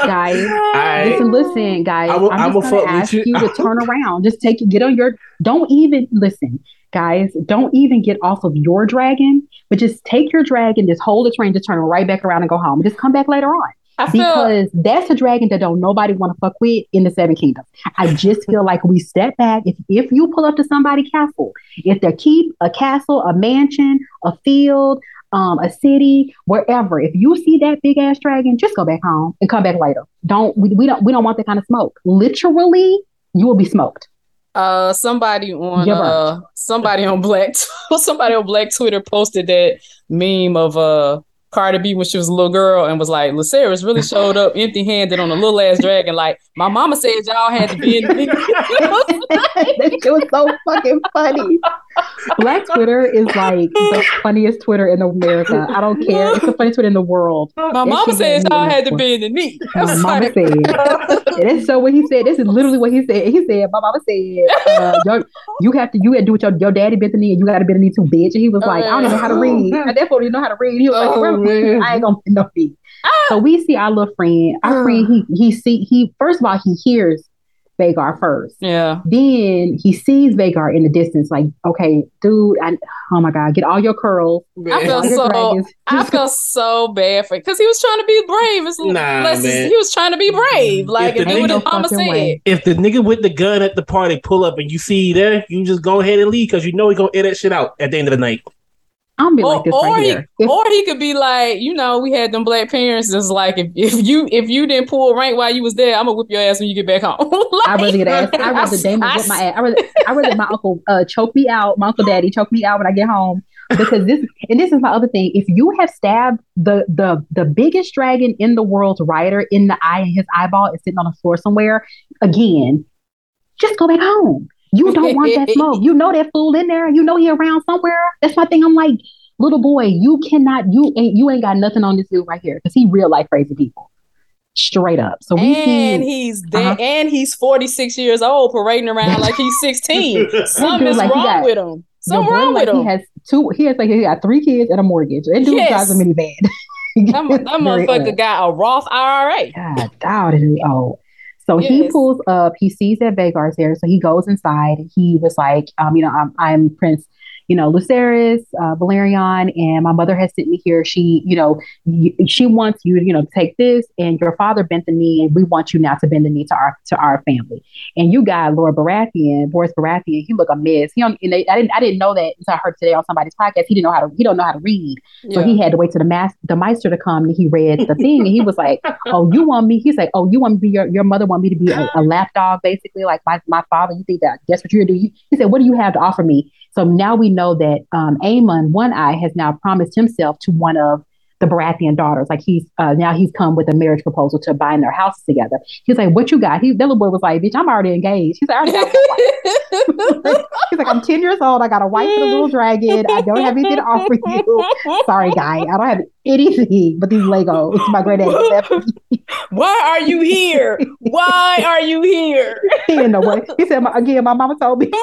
[SPEAKER 3] guys,
[SPEAKER 4] I
[SPEAKER 3] listen, listen, guys.
[SPEAKER 4] I will-
[SPEAKER 3] I'm
[SPEAKER 4] I will
[SPEAKER 3] just
[SPEAKER 4] gonna
[SPEAKER 3] ask
[SPEAKER 4] you.
[SPEAKER 3] you to turn around. Just take it, get on your, don't even, listen, guys, don't even get off of your dragon, but just take your dragon, just hold the train, just turn right back around and go home. Just come back later on
[SPEAKER 2] I feel
[SPEAKER 3] because that's a dragon that don't nobody want to fuck with in the Seven Kingdoms. I just feel like we step back. If if you pull up to somebody's castle, if they keep a castle, a mansion, a field, um, a city, wherever, if you see that big ass dragon, just go back home and come back later. Don't we, we don't we don't want that kind of smoke. Literally, you will be smoked.
[SPEAKER 2] Uh, somebody on uh, somebody on Black, somebody on Black Twitter posted that meme of uh Cardi B when she was a little girl and was like, Lucerys really showed up empty handed on a little ass dragon. Like, my mama said y'all had to be in the
[SPEAKER 3] that shit was so fucking funny. Black Twitter is like the funniest Twitter in America. I don't care. It's the funniest Twitter in the world.
[SPEAKER 2] My
[SPEAKER 3] That
[SPEAKER 2] mama
[SPEAKER 3] shit
[SPEAKER 2] said y'all had to be in the knee. I
[SPEAKER 3] My
[SPEAKER 2] was
[SPEAKER 3] mama said. And that's so what he said. This is literally what he said. He said, "My mama said, uh, you have to, you got to do what your, your daddy bent the knee, and you got to bend the knee too, bitch." And he was like, "I don't even know how to read." At that point, he know how to read. He was like,
[SPEAKER 4] Oh,
[SPEAKER 3] "Bro,
[SPEAKER 4] man.
[SPEAKER 3] "I ain't gonna bend no knee." So we see our little friend. Our friend, he he see he first of all he hears Vhagar first.
[SPEAKER 2] yeah.
[SPEAKER 3] Then he sees Vhagar in the distance, like, okay, dude, I, oh my god, get all your curls,
[SPEAKER 2] I feel so-
[SPEAKER 3] dragons.
[SPEAKER 2] I feel so bad for because he was trying to be brave. It's
[SPEAKER 4] Nah, man.
[SPEAKER 2] He was trying to be brave, like
[SPEAKER 4] If
[SPEAKER 2] and
[SPEAKER 4] the
[SPEAKER 2] do what
[SPEAKER 3] nigga
[SPEAKER 2] mama said.
[SPEAKER 3] way.
[SPEAKER 4] If the nigga with the gun at the party pull up and you see he there, you just go ahead and leave because you know he gonna air that shit out at the end of the night.
[SPEAKER 3] I'm be
[SPEAKER 2] Or,
[SPEAKER 3] like this
[SPEAKER 2] or
[SPEAKER 3] right
[SPEAKER 2] he,
[SPEAKER 3] here. If-
[SPEAKER 2] or he could be like, you know, we had them black parents. It's like if, if you if you didn't pull rank while you was there, I'm gonna whip your ass when you get back home. Like,
[SPEAKER 3] I'd rather get ass. I'd rather Daemon whip my ass. I rather, I rather my uncle uh, choke me out. My uncle daddy choke me out when I get home. Because this and this is my other thing. If you have stabbed the the the biggest dragon in the world's rider in the eye and his eyeball is sitting on the floor somewhere, again, just go back home. You don't want that smoke. You know that fool in there. You know he around somewhere. That's my thing. I'm like, little boy, you cannot. You ain't. You ain't got nothing on this dude right here because he real life crazy people. Straight up. So we
[SPEAKER 2] and
[SPEAKER 3] see.
[SPEAKER 2] he's dead,
[SPEAKER 3] Uh-huh.
[SPEAKER 2] and he's 46 years old, parading around like he's 16. Something
[SPEAKER 3] dude,
[SPEAKER 2] is
[SPEAKER 3] like, he
[SPEAKER 2] wrong
[SPEAKER 3] got-
[SPEAKER 2] with him. Something wrong
[SPEAKER 3] like
[SPEAKER 2] with
[SPEAKER 3] he
[SPEAKER 2] him.
[SPEAKER 3] has two. He has like he got three kids and a mortgage. That dude
[SPEAKER 2] Yes.
[SPEAKER 3] drives a minivan.
[SPEAKER 2] That, that motherfucker got a Roth IRA.
[SPEAKER 3] God, dog, that So he pulls up. He sees that Vhagar's there, so he goes inside. He was like, um, you know, I'm, I'm Prince, you know, Lucerys, uh, Velaryon, and my mother has sent me here. She, you know, y- she wants you, you know, to take this, and your father bent the knee, and we want you now to bend the knee to our to our family. And you got Lord Baratheon, Borros Baratheon. He look a mess. He don't. And they, I didn't. I didn't know that until I heard today on somebody's podcast. He didn't know how to. He don't know how to read. So he had to wait to the mas- the Maester to come and he read the thing and he was like, Oh, you want me? He's like, Oh, you want me to be your, your mother want me to be a, a lapdog, basically, like my, my father. You think that that's what you're gonna do? He said, What do you have to offer me? So now we know that um Aemond, one eye, has now promised himself to one of the Baratheon daughters. Like he's uh now he's come with a marriage proposal to bind their houses together. He's like, What you got? He that little boy was like, Bitch, I'm already engaged. He's like, I already got wife. He's like, I'm 10 years old. I got a wife and a little dragon. I don't have anything to offer you. Sorry, guy. I don't have anything but these Legos. It's my granddaddy left me.
[SPEAKER 2] Why are you here? Why are you here?
[SPEAKER 3] He didn't know what. He said, my, again, my mama told me.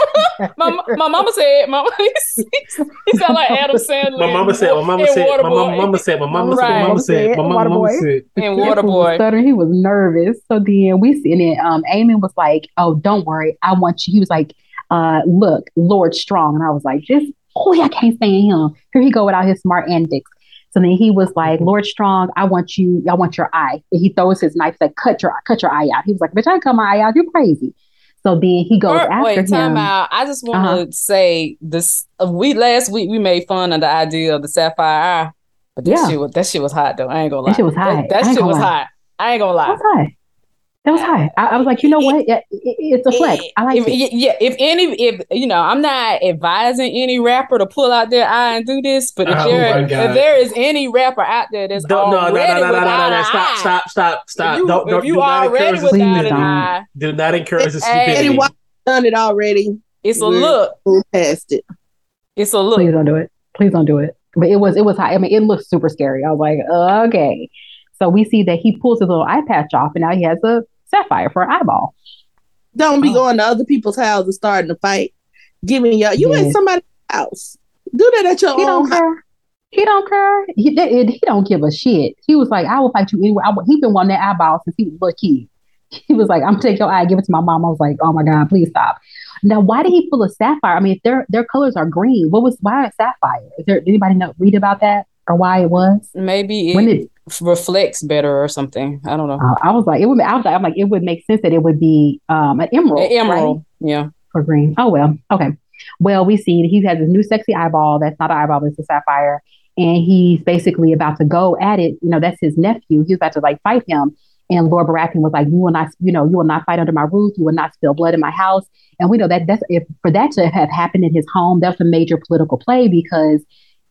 [SPEAKER 2] My, my mama said, mama, he sound like Adam Sandler.
[SPEAKER 4] My mama said, my mama said, my mama, mama said, my mama said,
[SPEAKER 2] Right.
[SPEAKER 4] my mama said, my mama, mama said.
[SPEAKER 2] in
[SPEAKER 3] This fool was
[SPEAKER 2] Waterboy.
[SPEAKER 3] stuttering. He was nervous. So then we see, and then um, Aemond was like, "Oh, don't worry, I want you." He was like, uh, "Look, Lord Strong," and I was like, "Just oh, yeah, I can't stand him." Here he go without his smart antics. So then he was like, "Lord Strong, I want you. I want your eye." And he throws his knife, like, "Cut your, cut your eye out." He was like, "Bitch, I ain't cut my eye out. You're crazy." So then he goes
[SPEAKER 2] Or-
[SPEAKER 3] after
[SPEAKER 2] wait, time
[SPEAKER 3] him.
[SPEAKER 2] out. I just want
[SPEAKER 3] Uh-huh.
[SPEAKER 2] to say this. Uh, we last week we made fun of the idea of the sapphire eye, but that
[SPEAKER 3] Yeah.
[SPEAKER 2] shit was that shit was hot though. I ain't gonna lie.
[SPEAKER 3] That shit was hot.
[SPEAKER 2] That, that
[SPEAKER 3] I ain't
[SPEAKER 2] shit
[SPEAKER 3] gonna
[SPEAKER 2] was
[SPEAKER 3] lie.
[SPEAKER 2] hot. I ain't gonna lie.
[SPEAKER 3] Was high. That was high. I, I was like, you know what? It- it- it's a flex. I like
[SPEAKER 2] if,
[SPEAKER 3] it.
[SPEAKER 2] Yeah, if any, if you know, I'm not advising any rapper to pull out their eye and do this, but if
[SPEAKER 4] Oh
[SPEAKER 2] there, if there is any rapper out there that's
[SPEAKER 4] Don't, no, no, no,
[SPEAKER 2] already
[SPEAKER 4] no, no, no,
[SPEAKER 2] without
[SPEAKER 4] no,
[SPEAKER 2] an
[SPEAKER 4] Stop, stop, stop, stop.
[SPEAKER 2] if you,
[SPEAKER 4] Don't, don't,
[SPEAKER 2] if you
[SPEAKER 4] do
[SPEAKER 2] already
[SPEAKER 4] encourage
[SPEAKER 2] without an
[SPEAKER 3] don't.
[SPEAKER 2] eye,
[SPEAKER 4] Do not encourage this
[SPEAKER 2] Hey.
[SPEAKER 4] stupidity.
[SPEAKER 1] Anyone done it already?
[SPEAKER 2] it's a
[SPEAKER 1] We're-
[SPEAKER 2] look.
[SPEAKER 1] Move past it.
[SPEAKER 2] It's a look.
[SPEAKER 3] Please don't do it. Please don't do it. But it was it was high. I mean, it looked super scary. I was like, okay. So we see that he pulls his little eye patch off, and now he has a sapphire for an eyeball.
[SPEAKER 1] Don't be
[SPEAKER 3] Oh.
[SPEAKER 1] going to other people's houses starting to fight. Giving y'all you in
[SPEAKER 3] Yes.
[SPEAKER 1] somebody's house. Do that at your
[SPEAKER 3] He
[SPEAKER 1] own
[SPEAKER 3] don't care. He don't care. He, that- it- he don't give a shit. He was like, I will fight you anywhere. I, he been wanting that eyeball since he was a little kid. He was like, I'm gonna take your eye, give it to my mom. I was like, oh my god, please stop. Now, why did he pull a sapphire? I mean, if their their colors are green, what was why a sapphire? Is there anybody know read about that or why it was?
[SPEAKER 2] Maybe it
[SPEAKER 3] When did
[SPEAKER 2] reflects better or something. I don't know.
[SPEAKER 3] uh, I was like, it would. I was like, I'm like, it would make sense that it would be um an emerald,
[SPEAKER 2] An emerald.
[SPEAKER 3] right?
[SPEAKER 2] Yeah.
[SPEAKER 3] for green. Oh well, okay. Well, we see that he has his new sexy eyeball. That's not an eyeball, it's a sapphire, and he's basically about to go at it. You know, that's his nephew. He's about to like fight him. And Lord Baratheon was like, "You will not, you know, you will not fight under my roof. You will not spill blood in my house." And we know that that's if for that to have happened in his home, that's a major political play because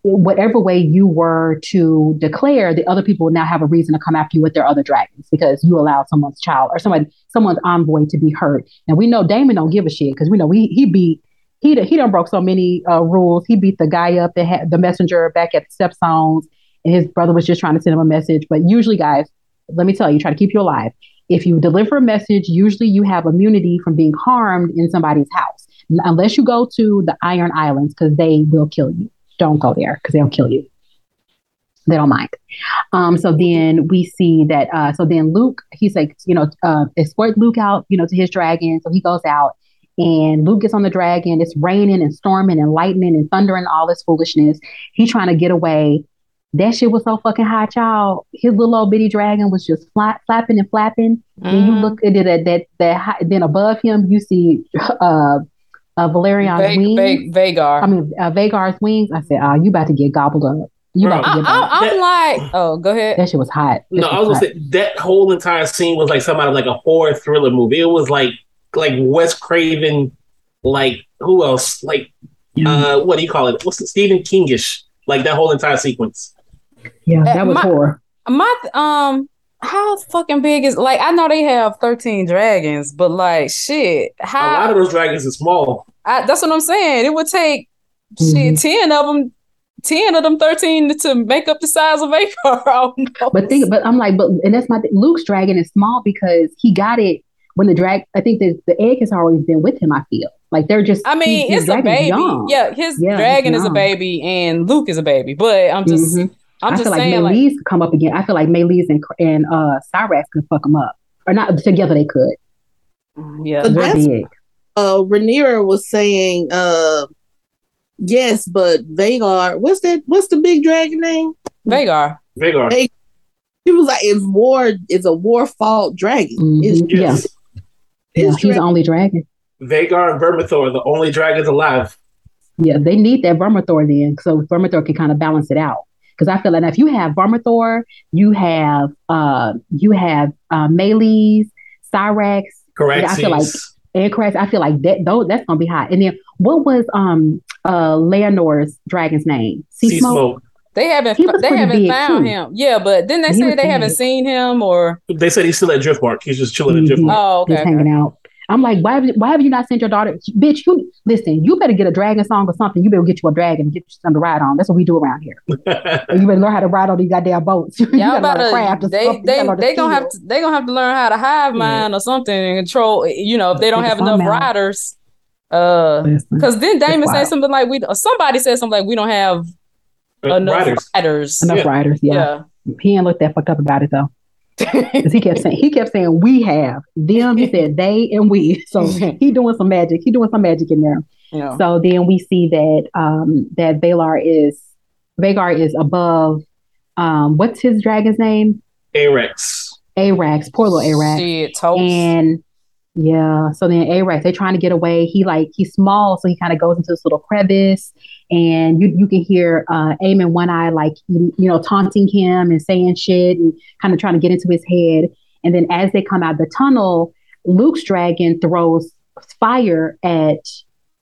[SPEAKER 3] whatever way you were to declare, the other people will now have a reason to come after you with their other dragons because you allowed someone's child or someone someone's envoy to be hurt. And we know Daemon don't give a shit because we know he he beat he he done broke so many uh, rules. He beat the guy up that had the messenger back at the Stepstones, and his brother was just trying to send him a message. But usually, guys, let me tell you, try to keep you alive. If you deliver a message, usually you have immunity from being harmed in somebody's house, unless you go to the Iron Islands because they will kill you don't go there because they'll kill you. They don't mind. Um, so then we see that. Uh, so then Luke, he's like, you know, uh, escort Luke out, you know, to his dragon. So he goes out, and Luke gets on the dragon. It's raining and storming and lightning and thunder and all this foolishness. He's trying to get away. That shit was so fucking hot, y'all. His little old bitty dragon was just flapping and flapping. Mm. And you look at it, that that that then above him, you see uh, uh, Valerion's Va- wings.
[SPEAKER 2] Va- Vhagar.
[SPEAKER 3] I mean, uh, Vhagar's wings. I said, "Oh, you about to get gobbled up." You
[SPEAKER 2] Bro, about to get I, am like, oh, go ahead.
[SPEAKER 3] That shit was hot.
[SPEAKER 4] That no, I was gonna say that whole entire scene was like something out of like a horror thriller movie. It was like like Wes Craven, like who else? Like uh, what do you call it? What's the Stephen Kingish? Like that whole entire sequence.
[SPEAKER 3] Yeah, that was
[SPEAKER 2] my,
[SPEAKER 3] horror.
[SPEAKER 2] My um, how fucking big is like I know they have 13 dragons, but like shit, how
[SPEAKER 4] a lot of those dragons are small.
[SPEAKER 2] I, that's what I'm saying. It would take mm-hmm. shit 10 of them 10 of them 13 to make up the size of Vhagar.
[SPEAKER 3] But think but I'm like, but and that's my th- Luke's dragon is small because he got it when the drag I think that the egg has always been with him, I feel. Like they're just
[SPEAKER 2] I mean, it's a baby. Young. Yeah, his yeah, dragon is a baby and Luke is a baby. But I'm just mm-hmm. I'm I just
[SPEAKER 3] feel
[SPEAKER 2] saying,
[SPEAKER 3] like Meleys could come up again. I feel like Meleys and and uh Syrax could fuck them up, or not together. They could.
[SPEAKER 2] Yeah, but
[SPEAKER 1] that's, big. Uh, Rhaenyra was saying, uh, yes, but Vhagar. What's that? What's the big dragon name?
[SPEAKER 2] Vhagar.
[SPEAKER 4] Vhagar. He
[SPEAKER 1] he was like, "It's war. It's a war fault dragon.
[SPEAKER 3] Mm-hmm. Yes. Yeah, yeah he's the only dragon.
[SPEAKER 4] Vhagar and Vermithor are the only dragons alive.
[SPEAKER 3] Yeah, they need that Vermithor then, so Vermithor can kind of balance it out. Because I feel like if you have Vermithor, you have uh, you have uh, Meleys, Syrax.
[SPEAKER 4] Correct.
[SPEAKER 3] I feel like and correct. I feel like that though that's gonna be hot. And then what was um uh Laenor's dragon's name?
[SPEAKER 4] Sea Smoke.
[SPEAKER 2] They haven't they haven't found too. him. Yeah, but then they say they haven't seen him or
[SPEAKER 4] they said he's still at Driftmark. He's just chilling mm-hmm. at Driftmark.
[SPEAKER 2] Oh, okay.
[SPEAKER 3] He's okay. hanging out. I'm like, why have, you, why have you not sent your daughter? Bitch, you listen. You better get a dragon song or something. You better get you a dragon and get you something to ride on. That's what we do around here. you better learn how to ride on these goddamn boats. you
[SPEAKER 2] Y'all about to craft. They they they gonna have to they gonna have to learn how to hive mine yeah. or something and control. You know, if they don't have enough out. riders. Uh, because then Daemon said something like we. Somebody said something like we don't have uh, enough riders. riders.
[SPEAKER 3] Enough yeah. riders. Yeah. yeah. He ain't look that fucked up about it though. He kept saying he kept saying we have them. He said they and we. So he doing some magic. He doing some magic in there. Yeah. So then we see that um that Valar is Vhagar is above um what's his dragon's name?
[SPEAKER 4] Arrax.
[SPEAKER 3] Arrax, poor little Arrax.
[SPEAKER 2] Shit,
[SPEAKER 3] and yeah, so then Arrax, they're trying to get away. He like he's small, so he kind of goes into this little crevice and you you can hear uh, Aemond One Eye like you, you know taunting him and saying shit and kind of trying to get into his head. And then as they come out of the tunnel, Luke's dragon throws fire at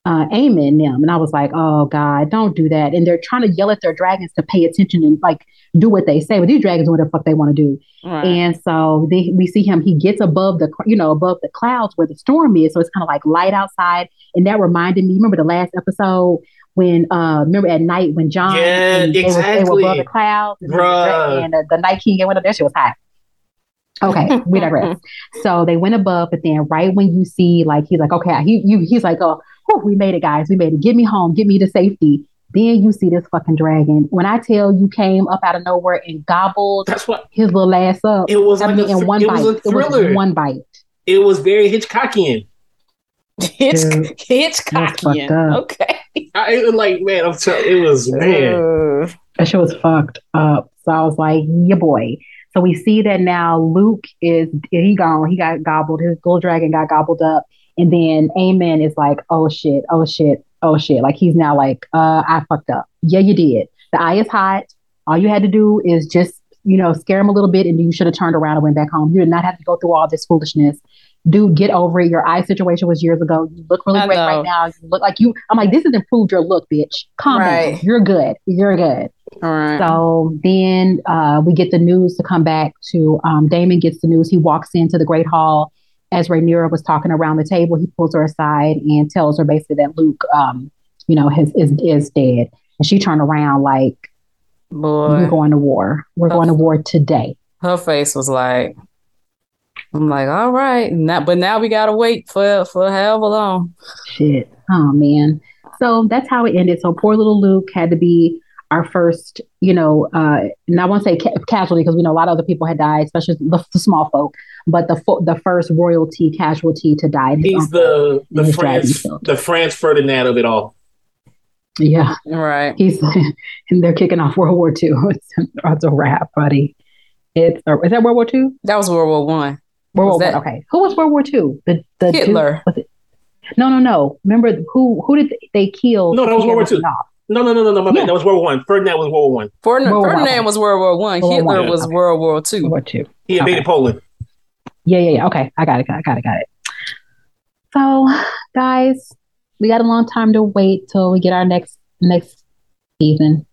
[SPEAKER 3] uh, Aemond them, and I was like, oh god, don't do that. And they're trying to yell at their dragons to pay attention and like do what they say, but these dragons do what the fuck they want to do. Right. And so they, we see him, he gets above the, you know, above the clouds where the storm is. So it's kind of like light outside. And that reminded me, remember the last episode when uh remember at night when Jon,
[SPEAKER 4] yeah,
[SPEAKER 3] they,
[SPEAKER 4] exactly.
[SPEAKER 3] were, they were above the clouds and, and uh, the night king went up there, she was hot. Okay, we digress. so they went above, but then right when you see like he's like, okay, he you he's like, oh, whew, we made it, guys, we made it. Get me home, get me to safety. Then you see this fucking dragon. When I tell you came up out of nowhere and gobbled
[SPEAKER 4] That's what,
[SPEAKER 3] his little ass up.
[SPEAKER 4] It was like a, in one
[SPEAKER 3] it
[SPEAKER 4] bite. Was
[SPEAKER 3] it was one bite.
[SPEAKER 4] It was very Hitchcockian.
[SPEAKER 2] Hitch, Hitchcockian. Okay.
[SPEAKER 4] I like, man, I'm telling it was man. Uh,
[SPEAKER 3] that shit was fucked up. So I was like, yeah, boy. So we see that now Luke is he gone. He got gobbled. His gold dragon got gobbled up. And then Aemond is like, oh shit, oh shit, oh shit. Like he's now like, uh, I fucked up. Yeah, you did. The eye is hot. All you had to do is just you know, scare him a little bit, and you should have turned around and went back home. You did not have to go through all this foolishness. Dude, get over it. Your eye situation was years ago. You look really
[SPEAKER 2] I
[SPEAKER 3] great
[SPEAKER 2] know.
[SPEAKER 3] right now. You look like you. I'm like, this has improved your look, bitch. Calm down. You're good. You're good.
[SPEAKER 2] All right.
[SPEAKER 3] So then uh, we get the news to come back to um, Daemon gets the news. He walks into the Great Hall as Rhaenyra was talking around the table. He pulls her aside and tells her basically that Luke, um, you know, has, is is dead. And she turned around like, "We're going to war. We're going to war today."
[SPEAKER 2] her face was like, I'm like, all right. Now, but now we gotta wait for for however long.
[SPEAKER 3] Shit. Oh man. So that's how it ended. So poor little Luke had to be our first, you know, uh, and I won't say ca- casualty because we know a lot of other people had died, especially the, the small folk. But the fo- the first royalty casualty to die. His
[SPEAKER 4] He's
[SPEAKER 3] uncle.
[SPEAKER 4] the the
[SPEAKER 3] Franz
[SPEAKER 4] the Franz Ferdinand of it all.
[SPEAKER 3] yeah.
[SPEAKER 2] Right.
[SPEAKER 3] He's and they're kicking off World War II. It's, it's a wrap, buddy. It's or is that World War II?
[SPEAKER 2] That was World War One.
[SPEAKER 3] World
[SPEAKER 2] Was
[SPEAKER 3] War
[SPEAKER 2] that-
[SPEAKER 3] One. Okay, who was World War II? The the dude-
[SPEAKER 2] Hitler.
[SPEAKER 3] was it? No, no, no. Remember who who did they kill?
[SPEAKER 4] No, that was World War II.
[SPEAKER 3] No.
[SPEAKER 4] No, no, no, no, no. My
[SPEAKER 3] Yeah.
[SPEAKER 4] bad. That was World War One. Ferdinand was World War One.
[SPEAKER 2] Ferdinand,
[SPEAKER 3] World
[SPEAKER 2] Ferdinand
[SPEAKER 3] One.
[SPEAKER 2] was World War One.
[SPEAKER 3] World War
[SPEAKER 2] Hitler
[SPEAKER 3] One,
[SPEAKER 2] was
[SPEAKER 3] okay.
[SPEAKER 2] World War Two.
[SPEAKER 3] World
[SPEAKER 2] Two.
[SPEAKER 3] War II.
[SPEAKER 4] He invaded
[SPEAKER 3] Okay.
[SPEAKER 4] Poland.
[SPEAKER 3] Yeah, yeah, yeah. Okay, I got it. I got it. Got it. So, guys, we got a long time to wait till we get our next next season.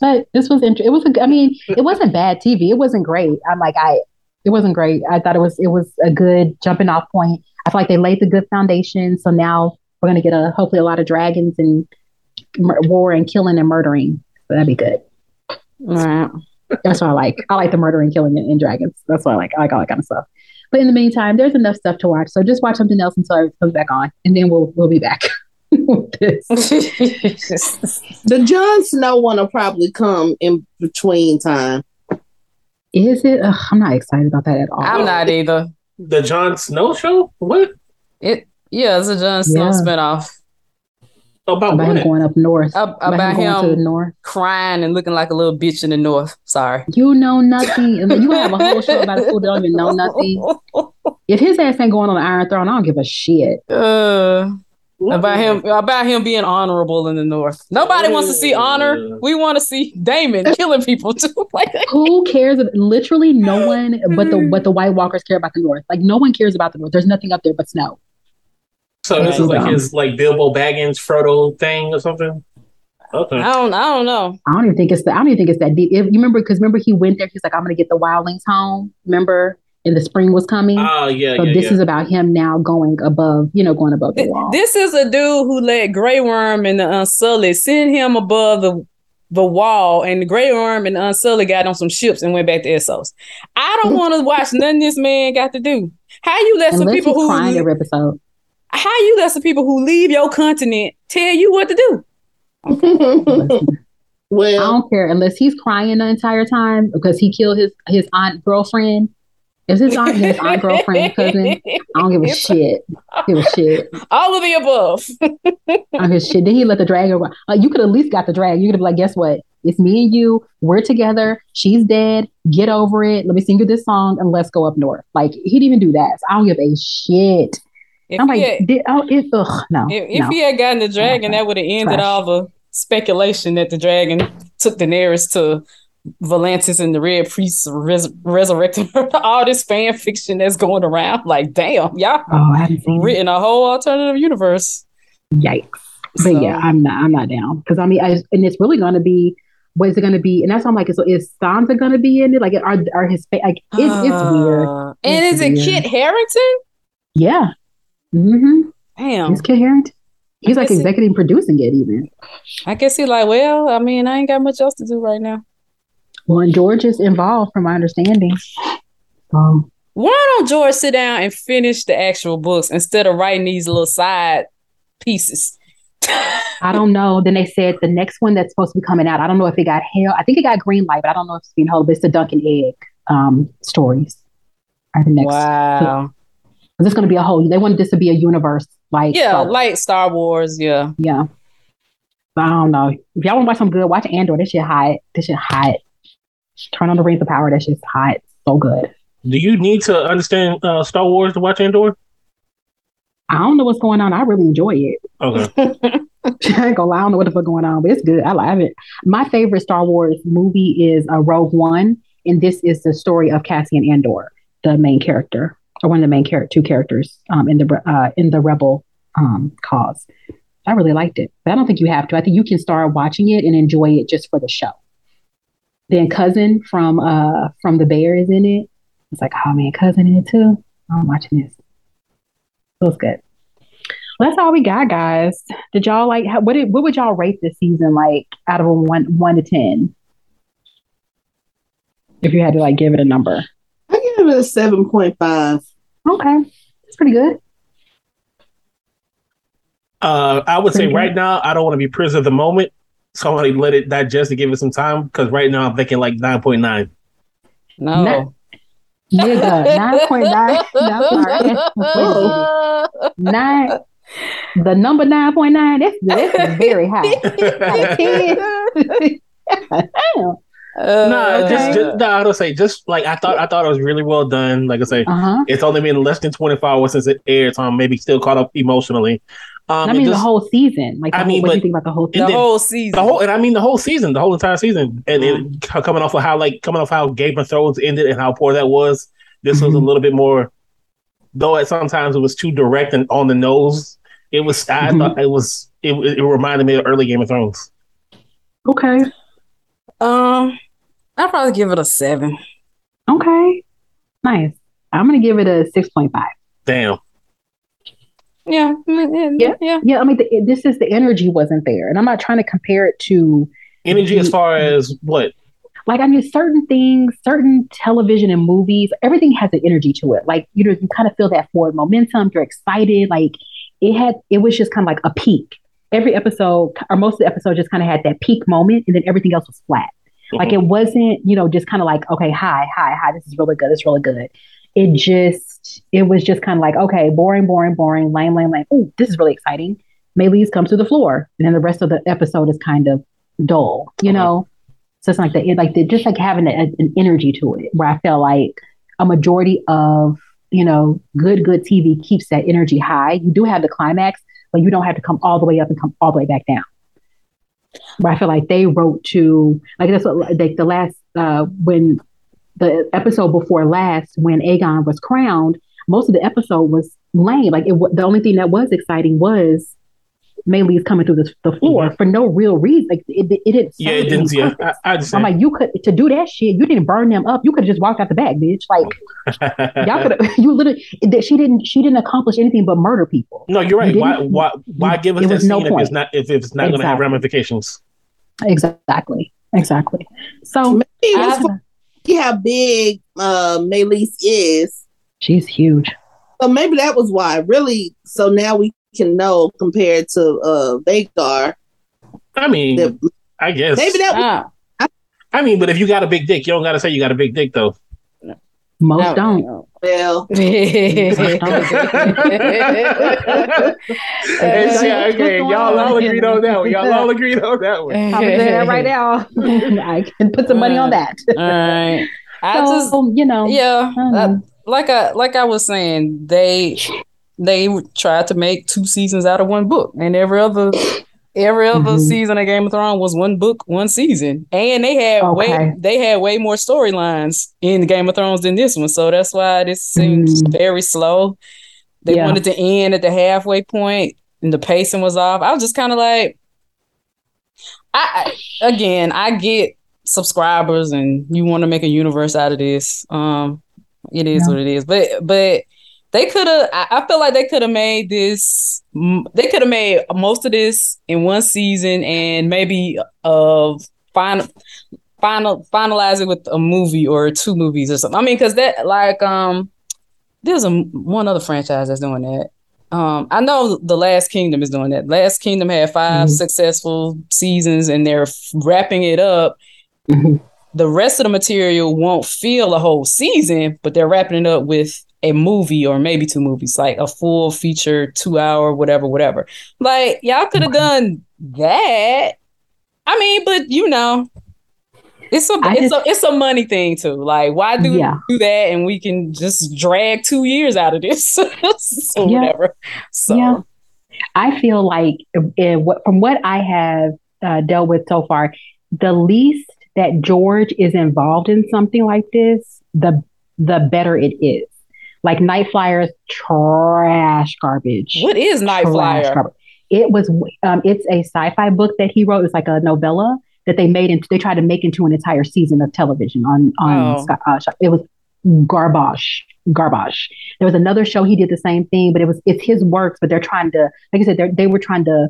[SPEAKER 3] But this was interesting. It was. A, I mean, it wasn't bad TV. It wasn't great. I'm like, I. It wasn't great. I thought it was. It was a good jumping off point. I feel like they laid the good foundation. So now we're gonna get a hopefully a lot of dragons and mur- war and killing and murdering. So that'd be good.
[SPEAKER 2] All right.
[SPEAKER 3] That's what I like. I like the murdering, killing, and, and dragons. That's what I like. I like all that kind of stuff. But in the meantime, there's enough stuff to watch. So just watch something else until it comes back on, and then we'll we'll be back.
[SPEAKER 1] The Jon Snow one will probably come in between time.
[SPEAKER 3] Is it? Ugh, I'm not excited about that at all.
[SPEAKER 2] I'm not either.
[SPEAKER 4] The Jon Snow show? What?
[SPEAKER 2] It yeah, it's a Jon Snow
[SPEAKER 3] Yeah.
[SPEAKER 2] spinoff
[SPEAKER 4] About
[SPEAKER 3] about him going up north.
[SPEAKER 2] Ab- about
[SPEAKER 3] going to the
[SPEAKER 2] him
[SPEAKER 3] north.
[SPEAKER 2] crying and looking like a little bitch in the north. Sorry.
[SPEAKER 3] You know nothing. You have a whole show about a fool that don't even know nothing. If his ass ain't going on the Iron Throne, I don't give a shit.
[SPEAKER 2] Uh, about him about him being honorable in the north. Nobody wants to see honor. We want to see Daemon killing people too. like
[SPEAKER 3] Who cares? Literally, no one but the but the White Walkers care about the North. Like no one cares about the North. There's nothing up there but snow.
[SPEAKER 4] So this
[SPEAKER 3] Yeah.
[SPEAKER 4] is like his like Bilbo Baggins Frodo thing or something. Okay.
[SPEAKER 2] I don't I don't know.
[SPEAKER 3] I don't even think it's that. I don't even think it's that deep. If, you remember? Because remember, he went there. He's like, "I'm gonna get the wildlings home." Remember, and the spring was coming.
[SPEAKER 4] Oh yeah,
[SPEAKER 3] so
[SPEAKER 4] yeah,
[SPEAKER 3] this
[SPEAKER 4] yeah.
[SPEAKER 3] is about him now going above. You know, going above the wall.
[SPEAKER 2] This is a dude who let Grey Worm and uh, the Unsullied send him above the the wall, and the Grey Worm and uh, the Unsullied got on some ships and went back to Essos. I don't want to watch nothing this man got to do. How you let some people
[SPEAKER 3] he's
[SPEAKER 2] who
[SPEAKER 3] crying every episode.
[SPEAKER 2] How you let some people who leave your continent tell you what to do?
[SPEAKER 3] Listen, I don't care unless he's crying the entire time because he killed his his aunt girlfriend. Is his aunt his aunt girlfriend cousin? I don't give a shit. Give a shit.
[SPEAKER 2] All of the above.
[SPEAKER 3] I don't give a shit. Then he let the dragon. go. Uh, you could at least got the drag. You could have been like, guess what? It's me and you. We're together. She's dead. Get over it. Let me sing you this song and let's go up north. Like he didn't even do that. So I don't give a shit.
[SPEAKER 2] If,
[SPEAKER 3] I'm
[SPEAKER 2] he,
[SPEAKER 3] like,
[SPEAKER 2] had,
[SPEAKER 3] did, oh, it, ugh, no,
[SPEAKER 2] if, if
[SPEAKER 3] no.
[SPEAKER 2] he had gotten the dragon, that would have ended
[SPEAKER 3] Trash.
[SPEAKER 2] all the speculation that the dragon took Daenerys to Volantis and the Red Priest res- resurrecting her. all this fan fiction that's going around. Like, damn, y'all
[SPEAKER 3] Oh, I haven't seen it.
[SPEAKER 2] written a whole alternative universe.
[SPEAKER 3] Yikes. But
[SPEAKER 2] So-
[SPEAKER 3] yeah, I'm not. I'm not down because I mean, I, and it's really going to be. What is it going to be? And that's why I'm like, is, is Sansa going to be in it? Like, are are his fa- like? It's, it's weird.
[SPEAKER 2] Uh, And
[SPEAKER 3] It's
[SPEAKER 2] is it. Kit Harington?
[SPEAKER 3] Yeah. Mm-hmm.
[SPEAKER 2] Damn.
[SPEAKER 3] He's coherent. He's like executive producing it even.
[SPEAKER 2] I guess he's like, well, I mean, I ain't got much else to do right now.
[SPEAKER 3] Well, and George is involved, from my understanding. Um,
[SPEAKER 2] Why don't George sit down and finish the actual books instead of writing these little side pieces?
[SPEAKER 3] I don't know. Then they said the next one that's supposed to be coming out. I don't know if it got hell. I think it got green light, but I don't know if it's being held. But it's the Dunk and Egg um, stories. Are the next?
[SPEAKER 2] wow.
[SPEAKER 3] Is this going to be a whole? They wanted this to be a universe, like
[SPEAKER 2] Yeah,
[SPEAKER 3] Star
[SPEAKER 2] like Star Wars. Yeah.
[SPEAKER 3] yeah. I don't know. If y'all want to watch some good, watch Andor. This shit hot. This shit hot. Turn on the Rings of Power. That shit's hot. So good.
[SPEAKER 4] Do you need to understand uh, Star Wars to watch Andor?
[SPEAKER 3] I don't know what's going on. I really enjoy it.
[SPEAKER 4] Okay.
[SPEAKER 3] I ain't gonna lie, I don't know what the fuck going on, but it's good. I love it. My favorite Star Wars movie is uh, Rogue One, and this is the story of Cassian Andor, the main character, or one of the main two characters um, in the uh, in the Rebel um, cause. I really liked it, but I don't think you have to. I think you can start watching it and enjoy it just for the show. Then cousin from uh from the Bear is in it. It's like, oh man, cousin in it too. I'm watching this. Feels good. Well, that's all we got, guys. Did y'all like? How, what did, what would y'all rate this season like out of a one one to ten? If you had to like give it a number.
[SPEAKER 1] I give it a seven point five.
[SPEAKER 3] Okay, that's pretty good.
[SPEAKER 4] Uh, I would say
[SPEAKER 3] good.
[SPEAKER 4] right now, I don't want to be prisoner of the moment. So I'm going to let it digest and give it some time because right now I'm thinking like 9.9.
[SPEAKER 2] No.
[SPEAKER 3] No. Nigga, nine point nine. No, sorry. Wait a minute. Nine. The number nine point nine. That's that's very high. Damn.
[SPEAKER 4] no, just,
[SPEAKER 2] Uh,
[SPEAKER 4] just no, I don't say just like I thought. I thought it was really well done. Like I say,
[SPEAKER 3] Uh huh.
[SPEAKER 4] it's only been less than 24 hours since it aired, so I'm maybe still caught up emotionally. Um,
[SPEAKER 3] I
[SPEAKER 4] and
[SPEAKER 3] mean, the whole season. Like, the
[SPEAKER 4] I
[SPEAKER 3] whole,
[SPEAKER 4] mean,
[SPEAKER 3] what do you think about the whole season?
[SPEAKER 4] then-
[SPEAKER 2] whole season.
[SPEAKER 4] the whole, and I mean the whole season, the whole entire season, and it, coming off of how like coming off how Game of Thrones ended and how poor that was. This was a
[SPEAKER 3] Mhm.
[SPEAKER 4] little bit more, though. At sometimes it was too direct and on the nose. It was. I
[SPEAKER 3] Mhm.
[SPEAKER 4] thought it was. It, it reminded me of early Game of Thrones.
[SPEAKER 3] Okay.
[SPEAKER 2] Um, I'd probably give it a seven.
[SPEAKER 3] Okay. Nice. I'm gonna give it a six point five.
[SPEAKER 4] Damn.
[SPEAKER 2] Yeah. mm,
[SPEAKER 3] Yeah.
[SPEAKER 2] Yeah.
[SPEAKER 3] Yeah, I mean, the, this is the energy wasn't there, and I'm not trying to compare it to
[SPEAKER 4] Energy as far as what?
[SPEAKER 3] like I mean, certain things, certain television and movies, everything has an energy to it. Like you know, you kind of feel that forward momentum. You're excited. Like it had, it was just kind of like a peak. Every episode, or most of the episode, just kind of had that peak moment, and then everything else was flat. Mm-hmm. Like it wasn't, you know, just kind of like, okay, hi, hi, hi, this is really good, this is really good. It just, it was just kind of like, okay, boring, boring, boring, lame, lame, lame. Oh, this is really exciting. Meleys comes to the floor, and then the rest of the episode is kind of dull, you
[SPEAKER 4] Okay.
[SPEAKER 3] know. So it's like the it- like the, just like having a, an energy to it, where I feel like a majority of you know good good TV keeps that energy high. You do have the climax, but you don't have to come all the way up and come all the way back down. Where I feel like they wrote to like that's what like the last uh when the episode before last when Aegon was crowned, most of the episode was lame. Like it, the only thing that was exciting was Meleys coming through the, the floor for no real reason. Like it, it didn't.
[SPEAKER 4] Yeah, it didn't.
[SPEAKER 3] any
[SPEAKER 4] Yeah. I, I
[SPEAKER 3] I'm like, you could to do that shit. You didn't burn them up. You could have just walked out the back, bitch. Like y'all could. You literally. That she didn't. She didn't accomplish anything but murder people.
[SPEAKER 4] no, you're right.
[SPEAKER 3] You
[SPEAKER 4] Why? Why? Why give us
[SPEAKER 3] it
[SPEAKER 4] that
[SPEAKER 3] was
[SPEAKER 4] scene
[SPEAKER 3] no
[SPEAKER 4] if
[SPEAKER 3] point.
[SPEAKER 4] it's not if it's not going to have ramifications?
[SPEAKER 3] Exactly. Exactly. So
[SPEAKER 1] Maybe was see how big uh Meleys is.
[SPEAKER 3] she's huge.
[SPEAKER 1] So maybe that was why. Really, so now we can know compared to uh Vhagar.
[SPEAKER 4] I mean,
[SPEAKER 1] that
[SPEAKER 4] I guess.
[SPEAKER 1] maybe that
[SPEAKER 2] Ah,
[SPEAKER 4] I mean, but if you got a big dick, you don't got to say you got a big dick though.
[SPEAKER 3] Most
[SPEAKER 2] no,
[SPEAKER 3] don't.
[SPEAKER 2] no.
[SPEAKER 1] well.
[SPEAKER 4] It's- yeah, okay,
[SPEAKER 3] What's
[SPEAKER 4] y'all all
[SPEAKER 3] on?
[SPEAKER 4] agreed on that one. Y'all all agreed on that one.
[SPEAKER 3] I'm gonna do that right now. I can put some money on that.
[SPEAKER 2] All right. I
[SPEAKER 3] so,
[SPEAKER 2] just
[SPEAKER 3] you know,
[SPEAKER 2] yeah,
[SPEAKER 3] I
[SPEAKER 2] uh, like I like I was saying, they they tried to make two seasons out of one book, and every other every other
[SPEAKER 3] Mhm.
[SPEAKER 2] season of Game of Thrones was one book, one season, and they had way they had way more storylines in Game of Thrones than this one, so that's why this seems
[SPEAKER 3] Mm.
[SPEAKER 2] very slow. They
[SPEAKER 3] Yeah.
[SPEAKER 2] wanted to end at the halfway point, and the pacing was off. I was just kind of like, I I- again, I get subscribers and you want to make a universe out of this. Um, it is
[SPEAKER 3] Yeah.
[SPEAKER 2] what it is, but but they could have. I, feel like they could have made this. They could have made most of this in one season and maybe uh final final finalize it with a movie or two movies or something. I mean, because that like um, there's a one other franchise that's doing that. Um, I know the Last Kingdom is doing that. Last Kingdom had 5
[SPEAKER 3] Mhm.
[SPEAKER 2] successful seasons, and they're wrapping it up.
[SPEAKER 3] Mhm.
[SPEAKER 2] The rest of the material won't feel a whole season, but they're wrapping it up with a movie or maybe two movies, like a full feature, two hour, whatever, whatever. Like y'all could have done that. I mean, but you know, It's a
[SPEAKER 3] I
[SPEAKER 2] it's
[SPEAKER 3] just-
[SPEAKER 2] a it's a money thing too. Like, why do
[SPEAKER 3] Yeah.
[SPEAKER 2] do that and we can just drag two years out of this or
[SPEAKER 3] Yeah.
[SPEAKER 2] whatever? So
[SPEAKER 3] Yeah. I feel like what, from what I have uh, dealt with so far, the least that George is involved in something like this, the the better it is. Like Nightflyers, trash garbage.
[SPEAKER 2] what is Night
[SPEAKER 3] Trash
[SPEAKER 2] Flyer?
[SPEAKER 3] garbage. It was. Um, it's a sci-fi book that he wrote. It's like a novella that they made into. They tried to make into an entire season of television on on.
[SPEAKER 2] Oh.
[SPEAKER 3] Sky- Uh, it was garbage, garbage. There was another show he did the same thing, but it was it's his works. But they're trying to, like I said, they they were trying to.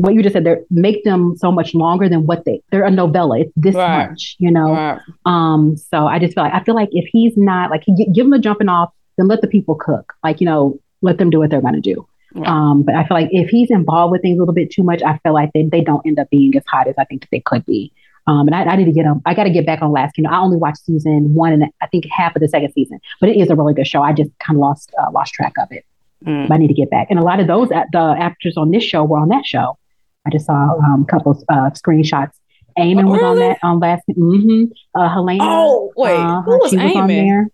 [SPEAKER 3] What you just said, they make them so much longer than what they. They're a novella. It's this
[SPEAKER 2] Right.
[SPEAKER 3] much, you know.
[SPEAKER 2] Right.
[SPEAKER 3] Um, so I just feel like I feel like if he's not like he, give him a jumping off, then let the people cook. Like you know, let them do what they're gonna do.
[SPEAKER 2] Right.
[SPEAKER 3] Um, but I feel like if he's involved with things a little bit too much, I feel like they, they don't end up being as hot as I think that they could be. Um, and I, I need to get on. I got to get back on Last Kingdom. I only watched season one and I think half of the second season, but it is a really good show. I just kind of lost uh, lost track of it.
[SPEAKER 2] Mm.
[SPEAKER 3] But I need to get back. And a lot of those act- the actors on this show were on that show. I just saw um, a couple of uh, screenshots. Aemond
[SPEAKER 2] Oh,
[SPEAKER 3] was on that on last. Mm-hmm. Uh, Helaena.
[SPEAKER 2] Oh wait,
[SPEAKER 3] uh,
[SPEAKER 2] who was
[SPEAKER 3] she was on there.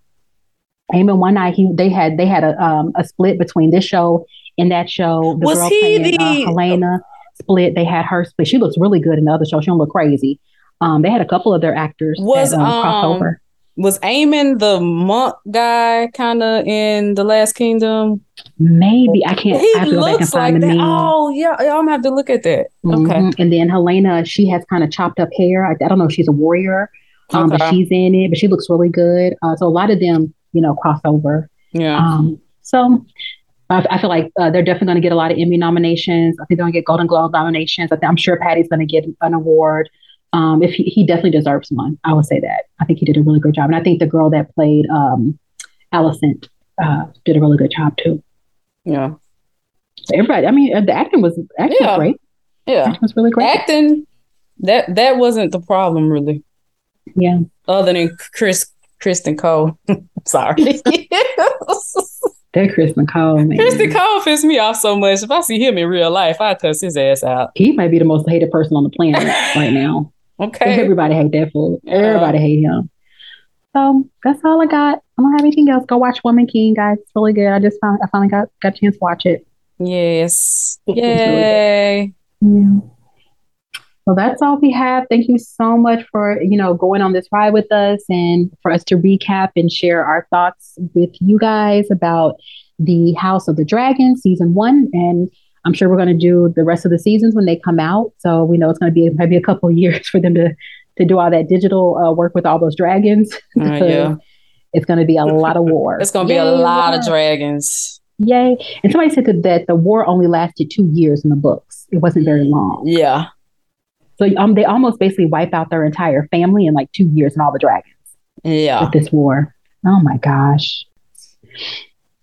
[SPEAKER 3] Aemond one night he they had they had a um, a split between this show and that show. The
[SPEAKER 2] Was
[SPEAKER 3] girl
[SPEAKER 2] he
[SPEAKER 3] playing,
[SPEAKER 2] the-
[SPEAKER 3] uh, Helaena split? They had her split. She looks really good in the other show. She don't look crazy. Um, they had a couple of their actors
[SPEAKER 2] Was,
[SPEAKER 3] that, um,
[SPEAKER 2] um,
[SPEAKER 3] crossover.
[SPEAKER 2] Was Aemond the monk guy kind of in the Last Kingdom?
[SPEAKER 3] Maybe I can't.
[SPEAKER 2] He
[SPEAKER 3] I have to go back and
[SPEAKER 2] looks like that. Oh yeah, I'm gonna have to look at that. Okay.
[SPEAKER 3] Mhm. And then Helaena, she has kind of chopped up hair. I, I don't know if she's a warrior, um, but she's in it. But she looks really good. Uh, so a lot of them, you know, crossover.
[SPEAKER 2] Yeah.
[SPEAKER 3] Um, so I, I feel like uh, they're definitely going to get a lot of Emmy nominations. I think they're going to get Golden Globe nominations. I think, I'm sure Paddy's going to get an award. Um, if he, he definitely deserves one, I would say that. I think he did a really good job, and I think the girl that played um, Alicent uh, did a really good job too.
[SPEAKER 2] yeah.
[SPEAKER 3] So everybody, I mean, uh, the acting was acting
[SPEAKER 2] Yeah.
[SPEAKER 3] was great.
[SPEAKER 2] Yeah.
[SPEAKER 3] Acting was really great.
[SPEAKER 2] Acting that that wasn't the problem really.
[SPEAKER 3] Yeah.
[SPEAKER 2] Other than Chris Criston Cole. Sorry.
[SPEAKER 3] That Criston Cole, man.
[SPEAKER 2] Criston Cole pisses me off so much. If I see him in real life, I cuss his ass out.
[SPEAKER 3] He might be the most hated person on the planet right now.
[SPEAKER 2] Okay.
[SPEAKER 3] Everybody hate that fool.
[SPEAKER 2] Yeah.
[SPEAKER 3] Everybody hate him. So that's all I got. I don't have anything else. Go watch Woman King, guys. It's really good. I just found I finally got got a chance to watch it.
[SPEAKER 2] Yes.
[SPEAKER 3] really.
[SPEAKER 2] Yay.
[SPEAKER 3] Yeah. Well, that's all we have. Thank you so much for you know going on this ride with us and for us to recap and share our thoughts with you guys about the House of the Dragon season one. And I'm sure we're going to do the rest of the seasons when they come out. So we know it's going to be maybe a couple of years for them to to do all that digital uh, work with all those dragons.
[SPEAKER 2] Uh, yeah.
[SPEAKER 3] It's going to be a lot of war.
[SPEAKER 2] It's gonna be a lot of dragons.
[SPEAKER 3] Yay! And somebody said that, that the war only lasted two years in the books. It wasn't very long.
[SPEAKER 2] Yeah.
[SPEAKER 3] So um, they almost basically wipe out their entire family in like two years and all the dragons
[SPEAKER 2] Yeah.
[SPEAKER 3] with this war. Oh my gosh.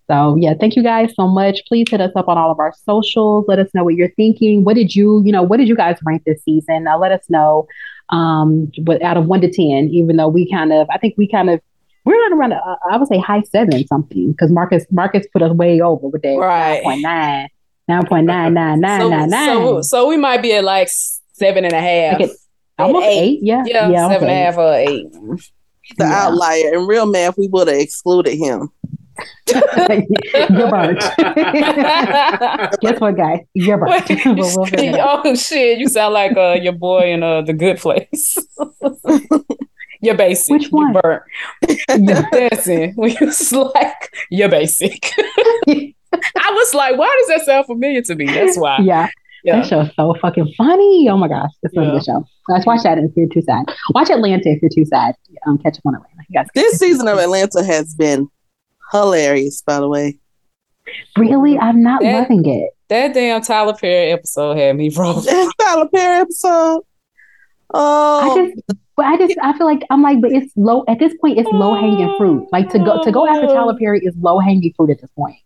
[SPEAKER 3] So yeah, thank you guys so much. Please hit us up on all of our socials. Let us know what you're thinking. What did you, you know, what did you guys rank this season? Now let us know. Um, but out of one to ten, even though we kind of, I think we kind of, we're not around. Uh, I would say high seven something because Marcus Marcus put us way over with that
[SPEAKER 2] Right.
[SPEAKER 3] 9.9, 9.99999.
[SPEAKER 2] So, so, so we might be at like seven and a half.
[SPEAKER 3] Okay. Almost
[SPEAKER 2] eight.
[SPEAKER 3] eight. Yeah.
[SPEAKER 2] Yeah,
[SPEAKER 3] almost
[SPEAKER 2] seven and a half or eight.
[SPEAKER 1] He's the
[SPEAKER 3] Yeah.
[SPEAKER 1] outlier. In real math, we would have excluded him.
[SPEAKER 3] You're burnt. Guess what, guys? You're burnt.
[SPEAKER 2] Wait,
[SPEAKER 3] we'll figure it out.
[SPEAKER 2] oh shit! You sound like uh, your boy in uh, the Good Place. you're basic.
[SPEAKER 3] Which one?
[SPEAKER 2] You burnt. Dancing. We was like, you're basic. I was like, why does that sound familiar to me? That's why.
[SPEAKER 3] yeah,
[SPEAKER 2] Yeah.
[SPEAKER 3] that show's so fucking funny. Oh my gosh, it's a
[SPEAKER 2] Yeah.
[SPEAKER 3] good show. Guys, watch that if you're too sad. Watch Atlanta if you're too sad. Um, catch up on Atlanta. You guys,
[SPEAKER 1] This season of Atlanta has been hilarious, by the way.
[SPEAKER 3] really, I'm not
[SPEAKER 2] That-
[SPEAKER 3] loving it.
[SPEAKER 2] That damn Tyler Perry episode had me broke.
[SPEAKER 1] That Tyler Perry episode. Oh,
[SPEAKER 3] I just, but I just, I feel like I'm like, but it's low at this point. It's low hanging fruit. Like to go to go after Tyler Perry is low hanging fruit at this point.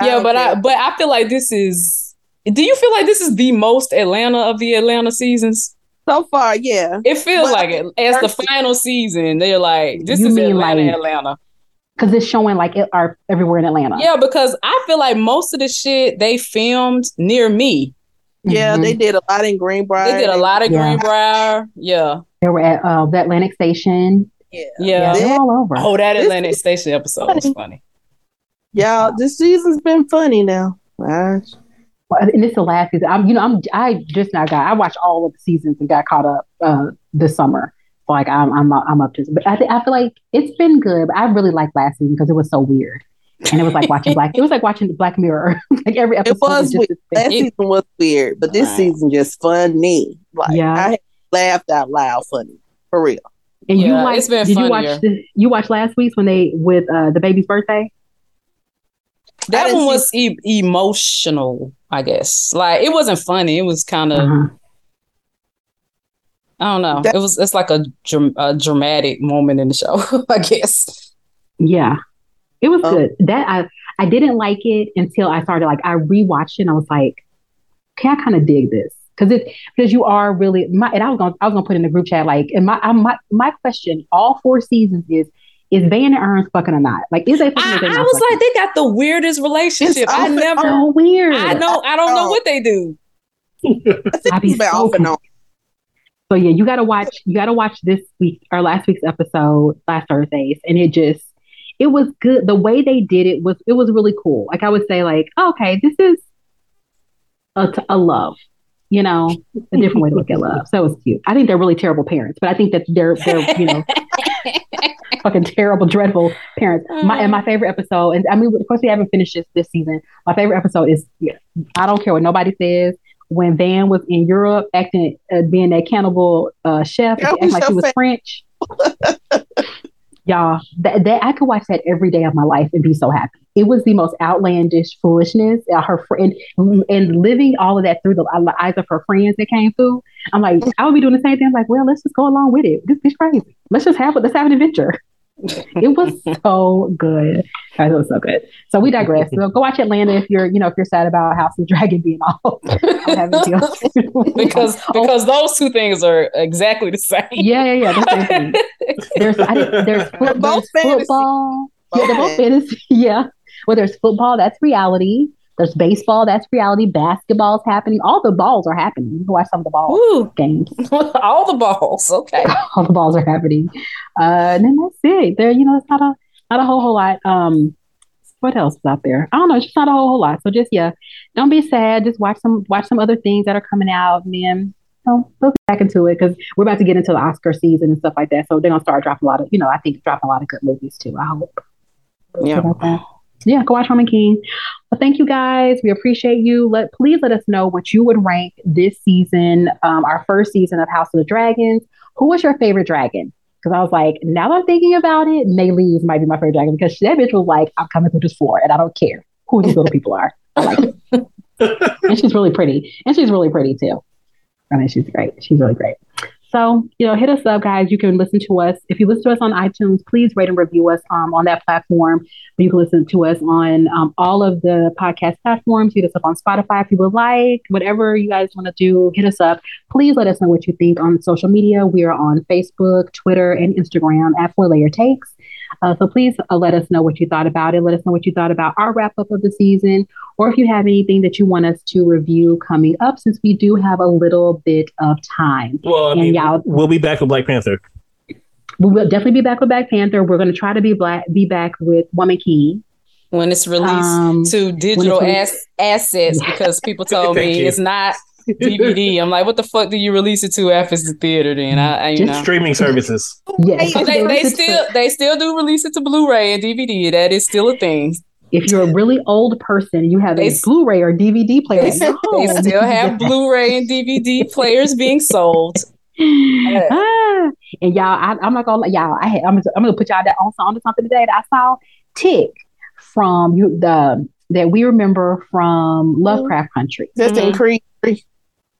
[SPEAKER 2] yeah,
[SPEAKER 1] don't
[SPEAKER 2] but I but I feel like this is. Do you feel like this is the most Atlanta of the Atlanta seasons?
[SPEAKER 1] so far, yeah.
[SPEAKER 2] It feels
[SPEAKER 1] Well,
[SPEAKER 2] like it. As the final season, they're like, this is
[SPEAKER 3] mean
[SPEAKER 2] Atlanta,
[SPEAKER 3] like-
[SPEAKER 2] Atlanta.
[SPEAKER 3] Because it's showing like it are everywhere in Atlanta.
[SPEAKER 2] Yeah, because I feel like most of the shit they filmed near me.
[SPEAKER 1] Yeah,
[SPEAKER 3] Mhm.
[SPEAKER 1] they did a lot in Greenbriar.
[SPEAKER 2] They did a lot of
[SPEAKER 3] Yeah.
[SPEAKER 2] Greenbriar. Yeah.
[SPEAKER 3] They were at uh, the Atlantic Station.
[SPEAKER 1] Yeah.
[SPEAKER 2] Yeah.
[SPEAKER 3] they're all over.
[SPEAKER 2] Oh, that Atlantic
[SPEAKER 1] is
[SPEAKER 2] Station episode was funny.
[SPEAKER 1] Y'all, this season's been funny now. Gosh.
[SPEAKER 3] Well, and it's the last season. I'm, you know, I'm, I just now got, I watched all of the seasons and got caught up uh, this summer. So like, I'm, I'm, I'm up to, but I, th- I feel like it's been good. But I really liked last season because it was so weird, and it was like watching Black. It was like watching Black Mirror. like every episode
[SPEAKER 1] It was
[SPEAKER 3] just
[SPEAKER 1] weird.
[SPEAKER 3] this
[SPEAKER 1] Last season was weird, but this
[SPEAKER 2] Right.
[SPEAKER 1] season just funny. Like
[SPEAKER 3] Yeah.
[SPEAKER 1] I laughed out loud funny. For real.
[SPEAKER 3] And you
[SPEAKER 2] Yeah,
[SPEAKER 3] watched,
[SPEAKER 2] it's been
[SPEAKER 3] did you watch the, you watched last week's when they with uh, the baby's birthday?
[SPEAKER 2] That one was e- emotional, I guess. Like it wasn't funny. It was kind of
[SPEAKER 3] Uh-huh.
[SPEAKER 2] I don't know.
[SPEAKER 1] That-
[SPEAKER 2] it was it's like a, a dramatic moment in the show, I guess.
[SPEAKER 3] Yeah, it was
[SPEAKER 1] Oh.
[SPEAKER 3] good. That I I didn't like it until I started like I rewatched it. and I was like, okay, I kind of dig this because it because you are really my and I was gonna I was gonna put in the group chat like and my I, my my question all four seasons is is Van and Earn fucking or not? Like is they fucking?
[SPEAKER 2] I,
[SPEAKER 3] or they
[SPEAKER 2] I
[SPEAKER 3] not
[SPEAKER 2] was
[SPEAKER 3] fucking?
[SPEAKER 2] like, they got the weirdest relationship.
[SPEAKER 1] It's
[SPEAKER 2] I
[SPEAKER 1] off
[SPEAKER 2] never
[SPEAKER 3] so weird.
[SPEAKER 2] I know I don't know
[SPEAKER 1] Oh.
[SPEAKER 2] what they do.
[SPEAKER 1] I think
[SPEAKER 3] be so
[SPEAKER 1] off and on.
[SPEAKER 3] So yeah, you gotta watch you gotta watch this week or last week's episode last Thursdays, and it just it was good. The way they did it was it was really cool. Like I would say, like oh, okay, this is a, t- a love, you know, a different way to look at love. So it's cute. I think they're really terrible parents, but I think that they're they're you know fucking terrible, dreadful parents. My and my favorite episode, and I mean, of course, we haven't finished this this season. My favorite episode is yeah, I don't care what nobody says. When Van was in Europe acting, uh, being that cannibal uh, chef, acting like she
[SPEAKER 1] your
[SPEAKER 3] was
[SPEAKER 1] fa-
[SPEAKER 3] French. Y'all, that, that I could watch that every day of my life and be so happy. It was the most outlandish foolishness. Uh, her friend and living all of that through the eyes of her friends that came through. I'm like, I would be doing the same thing. I'm like, well, let's just go along with it. This is crazy. Let's just have let's have an adventure. It was so good. Guys, it was so good. So we digress. So go watch Atlanta if you're, you know, if you're sad about House of the Dragon being off. I'm having deals.
[SPEAKER 2] because
[SPEAKER 3] Oh,
[SPEAKER 2] because those two things are exactly the same.
[SPEAKER 3] yeah, yeah, yeah. that's the same thing. There's I didn't, there's,
[SPEAKER 1] They're both
[SPEAKER 3] there's
[SPEAKER 1] fantasy.
[SPEAKER 3] football. Yeah, they're both fantasy. Yeah. Well, there's football. That's reality. There's baseball. That's reality. Basketball's happening. All the balls are happening. You can watch some of the ball
[SPEAKER 2] Woo.
[SPEAKER 3] games.
[SPEAKER 2] All the balls. Okay.
[SPEAKER 3] all the balls are happening. Uh, and then that's it. There, you know, it's not a not a whole whole lot. Um, what else is out there? I don't know. It's just not a whole whole lot. So just yeah, don't be sad. Just watch some watch some other things that are coming out, and then you know, we'll back into it because we're about to get into the Oscar season and stuff like that. So they're gonna start dropping a lot of, you know, I think dropping a lot of good movies too. I hope.
[SPEAKER 2] Yeah.
[SPEAKER 3] Yeah, go watch Woman King. Well, thank you guys. We appreciate you. Let please let us know what you would rank this season, um, our first season of House of the Dragons. Who was your favorite dragon? Because I was like, now I'm thinking about it, Meleys might be my favorite dragon because that bitch was like, I'm coming through this floor and I don't care who these little people are. I like it. and she's really pretty. And she's really pretty too. I mean, she's great. She's really great. So, you know, hit us up, guys. You can listen to us. If you listen to us on iTunes, please rate and review us um, on that platform. You can listen to us on um, all of the podcast platforms. Hit us up on Spotify if you would like. Whatever you guys want to do, hit us up. Please let us know what you think on social media. We are on Facebook, Twitter, and Instagram at Four Layer Takes. Uh, so please uh, let us know what you thought about it. Let us know what you thought about our wrap up of the season, or if you have anything that you want us to review coming up, since we do have a little bit of time.
[SPEAKER 4] Well, I
[SPEAKER 3] And
[SPEAKER 4] mean,
[SPEAKER 3] y'all-
[SPEAKER 4] we'll be back with Black Panther.
[SPEAKER 3] We will definitely be back with Black Panther. We're going to try to be black, be back with Woman King.
[SPEAKER 2] When it's released
[SPEAKER 3] Um,
[SPEAKER 2] to digital
[SPEAKER 3] when
[SPEAKER 2] ass- assets, because people told me
[SPEAKER 4] you.
[SPEAKER 2] it's not DVD. I'm like, what the fuck do you release it to after it's the theater? Then I, I you
[SPEAKER 3] Just
[SPEAKER 2] know.
[SPEAKER 4] Streaming services.
[SPEAKER 3] Yes,
[SPEAKER 2] But they, they still they still do release it to Blu-ray and DVD. That is still a thing.
[SPEAKER 3] If you're a really old person, and you have
[SPEAKER 2] They
[SPEAKER 3] a
[SPEAKER 2] s-
[SPEAKER 3] Blu-ray or DVD player.
[SPEAKER 2] They, they still have Blu-ray and DVD players being sold.
[SPEAKER 3] ah, and y'all, I, I'm not gonna y'all. I had, I'm, gonna- I'm gonna put y'all that on onto something today that I saw. Tick from you the that we remember from Lovecraft Country.
[SPEAKER 1] That's in
[SPEAKER 2] Mhm.
[SPEAKER 1] Creed.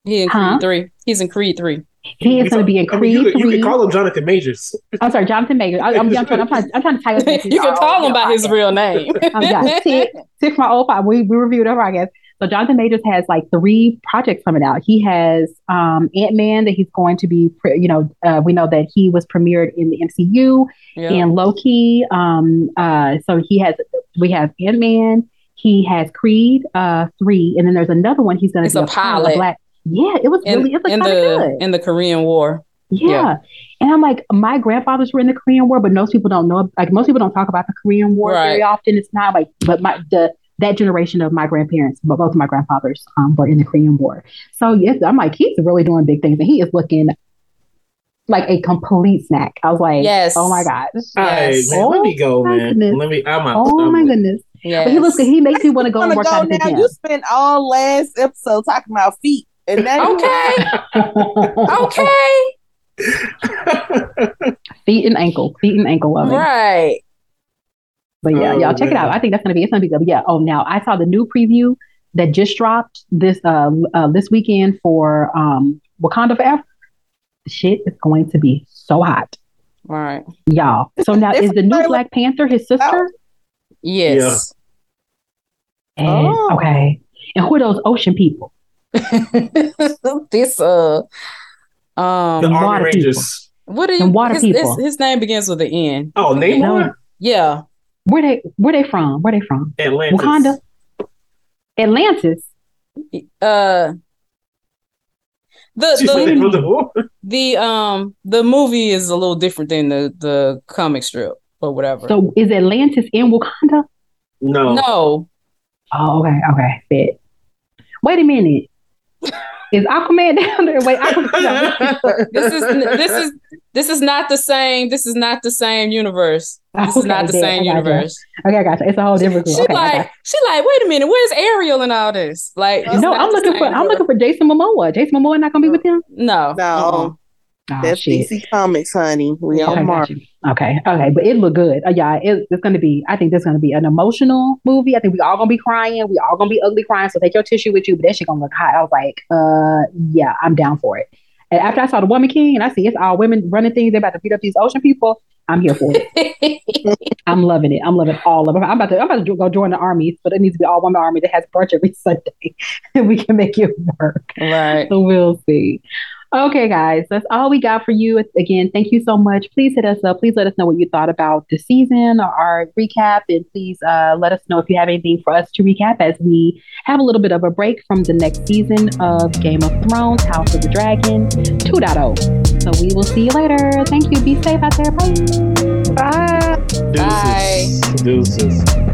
[SPEAKER 1] Three.
[SPEAKER 2] He in Creed
[SPEAKER 3] Huh?
[SPEAKER 2] three. He's in Creed three.
[SPEAKER 3] He is going to be in
[SPEAKER 4] I mean,
[SPEAKER 3] Creed
[SPEAKER 4] you, could, you
[SPEAKER 3] three.
[SPEAKER 4] could call him Jonathan Majors.
[SPEAKER 3] I'm sorry, Jonathan Major. I, I'm, I'm, trying, I'm, trying, I'm trying to tie this.
[SPEAKER 2] you can call him by his real name.
[SPEAKER 3] Um, yeah, Tick, Tick from my old five. We, we reviewed our podcast. So Jonathan Majors has like three projects coming out. He has um, Ant Man that he's going to be, pre- you know, uh, we know that he was premiered in the MCU
[SPEAKER 2] Yeah.
[SPEAKER 3] and Loki. Um, uh, so he has, we have Ant Man. He has Creed uh, three, and then there's another one. He's going to
[SPEAKER 2] It's
[SPEAKER 3] be
[SPEAKER 2] a pilot.
[SPEAKER 3] Black. Yeah, it was
[SPEAKER 2] in,
[SPEAKER 3] really, it was
[SPEAKER 2] in
[SPEAKER 3] kind of
[SPEAKER 2] the
[SPEAKER 3] good.
[SPEAKER 2] in the Korean War.
[SPEAKER 3] Yeah.
[SPEAKER 2] Yeah.
[SPEAKER 3] And I'm like, my grandfathers were in the Korean War, but most people don't know. Like most people don't talk about the Korean War very often. It's not like, but my the that generation of my grandparents, but both of my grandfathers um, were in the Korean War. So yes, I'm like, he's really doing big things, and he is looking like a complete snack. I was like,
[SPEAKER 2] Yes.
[SPEAKER 3] oh my God.
[SPEAKER 4] All right,
[SPEAKER 2] Yes.
[SPEAKER 4] man, let me go,
[SPEAKER 3] Oh,
[SPEAKER 4] man.
[SPEAKER 3] goodness.
[SPEAKER 4] Let me. I'm out.
[SPEAKER 3] oh
[SPEAKER 4] I'm
[SPEAKER 3] my
[SPEAKER 4] out.
[SPEAKER 3] goodness.
[SPEAKER 2] Yes.
[SPEAKER 3] But he looks, he makes me want to go and
[SPEAKER 1] wanna
[SPEAKER 3] work
[SPEAKER 1] go
[SPEAKER 3] out at
[SPEAKER 1] now.
[SPEAKER 3] gym.
[SPEAKER 1] You spent all last episode talking about feet, and now you
[SPEAKER 2] Okay. Okay.
[SPEAKER 3] feet and ankle, feet and ankle loving.
[SPEAKER 2] Right.
[SPEAKER 3] But yeah,
[SPEAKER 4] Oh,
[SPEAKER 3] y'all check it out. I think that's gonna be it's gonna be good. But yeah. Oh, now I saw the new preview that just dropped this uh, uh this weekend for um Wakanda Forever. The shit is going to be so hot,
[SPEAKER 2] Right.
[SPEAKER 3] y'all. So now is the new Black Panther his sister?
[SPEAKER 2] Yes.
[SPEAKER 3] And,
[SPEAKER 1] Oh.
[SPEAKER 3] Okay. And who are those ocean people?
[SPEAKER 2] this uh um
[SPEAKER 4] The
[SPEAKER 3] water
[SPEAKER 4] Army Rangers.
[SPEAKER 2] what is
[SPEAKER 3] and water
[SPEAKER 2] his,
[SPEAKER 3] people.
[SPEAKER 2] His, his name begins with an N.
[SPEAKER 4] Oh, Namor.
[SPEAKER 3] No.
[SPEAKER 2] Yeah.
[SPEAKER 3] Where they where they from? Where they from?
[SPEAKER 4] Atlantis.
[SPEAKER 3] Wakanda. Atlantis.
[SPEAKER 2] Uh the the,
[SPEAKER 4] the
[SPEAKER 2] the um the movie is a little different than the the comic strip or whatever.
[SPEAKER 3] So is Atlantis in Wakanda?
[SPEAKER 4] No.
[SPEAKER 2] no.
[SPEAKER 3] Oh, okay, okay, bet. Wait a minute. Is Aquaman down there? Wait, Aquaman.
[SPEAKER 2] This is this is this is not the same. This is not the same universe. This is not the
[SPEAKER 3] bet.
[SPEAKER 2] same
[SPEAKER 3] I gotcha.
[SPEAKER 2] universe.
[SPEAKER 3] Okay, I got you. It's a whole different group.
[SPEAKER 2] She
[SPEAKER 3] Okay,
[SPEAKER 2] like she like, wait a minute, where's Ariel and all this? Like it's
[SPEAKER 3] No,
[SPEAKER 2] not
[SPEAKER 3] I'm
[SPEAKER 2] the
[SPEAKER 3] looking
[SPEAKER 2] same
[SPEAKER 3] for I'm looking for Jason Momoa. Jason Momoa not gonna be with him?
[SPEAKER 2] No.
[SPEAKER 1] No,
[SPEAKER 2] Uh-uh.
[SPEAKER 3] Oh,
[SPEAKER 1] that's
[SPEAKER 3] shit.
[SPEAKER 1] DC Comics, honey. We
[SPEAKER 2] Yeah.
[SPEAKER 3] Okay,
[SPEAKER 1] on
[SPEAKER 3] got
[SPEAKER 1] Mark.
[SPEAKER 3] you. Okay, okay, but it looked good. Uh, yeah, it, it's gonna be. I think this is gonna be an emotional movie. I think we all gonna be crying. We all gonna be ugly crying. So take your tissue with you. But that shit gonna look hot. I was like, uh, yeah, I'm down for it. And after I saw the Woman King, and I see it's all women running things. They're about to beat up these ocean people. I'm here for it. I'm loving it. I'm loving all of it. I'm about to. I'm about to go join the army, but it needs to be all woman army that has brunch every Sunday, and we can make it work.
[SPEAKER 2] right.
[SPEAKER 3] So we'll see. Okay, guys, that's all we got for you. Again, thank you so much. Please hit us up. Please let us know what you thought about the season or our recap, and please uh, let us know if you have anything for us to recap as we have a little bit of a break from the next season of Game of Thrones, House of the Dragon 2.0. So we will see you later. Thank you. Be safe out there. Bye.
[SPEAKER 1] Bye.
[SPEAKER 4] Deuces. Deuces.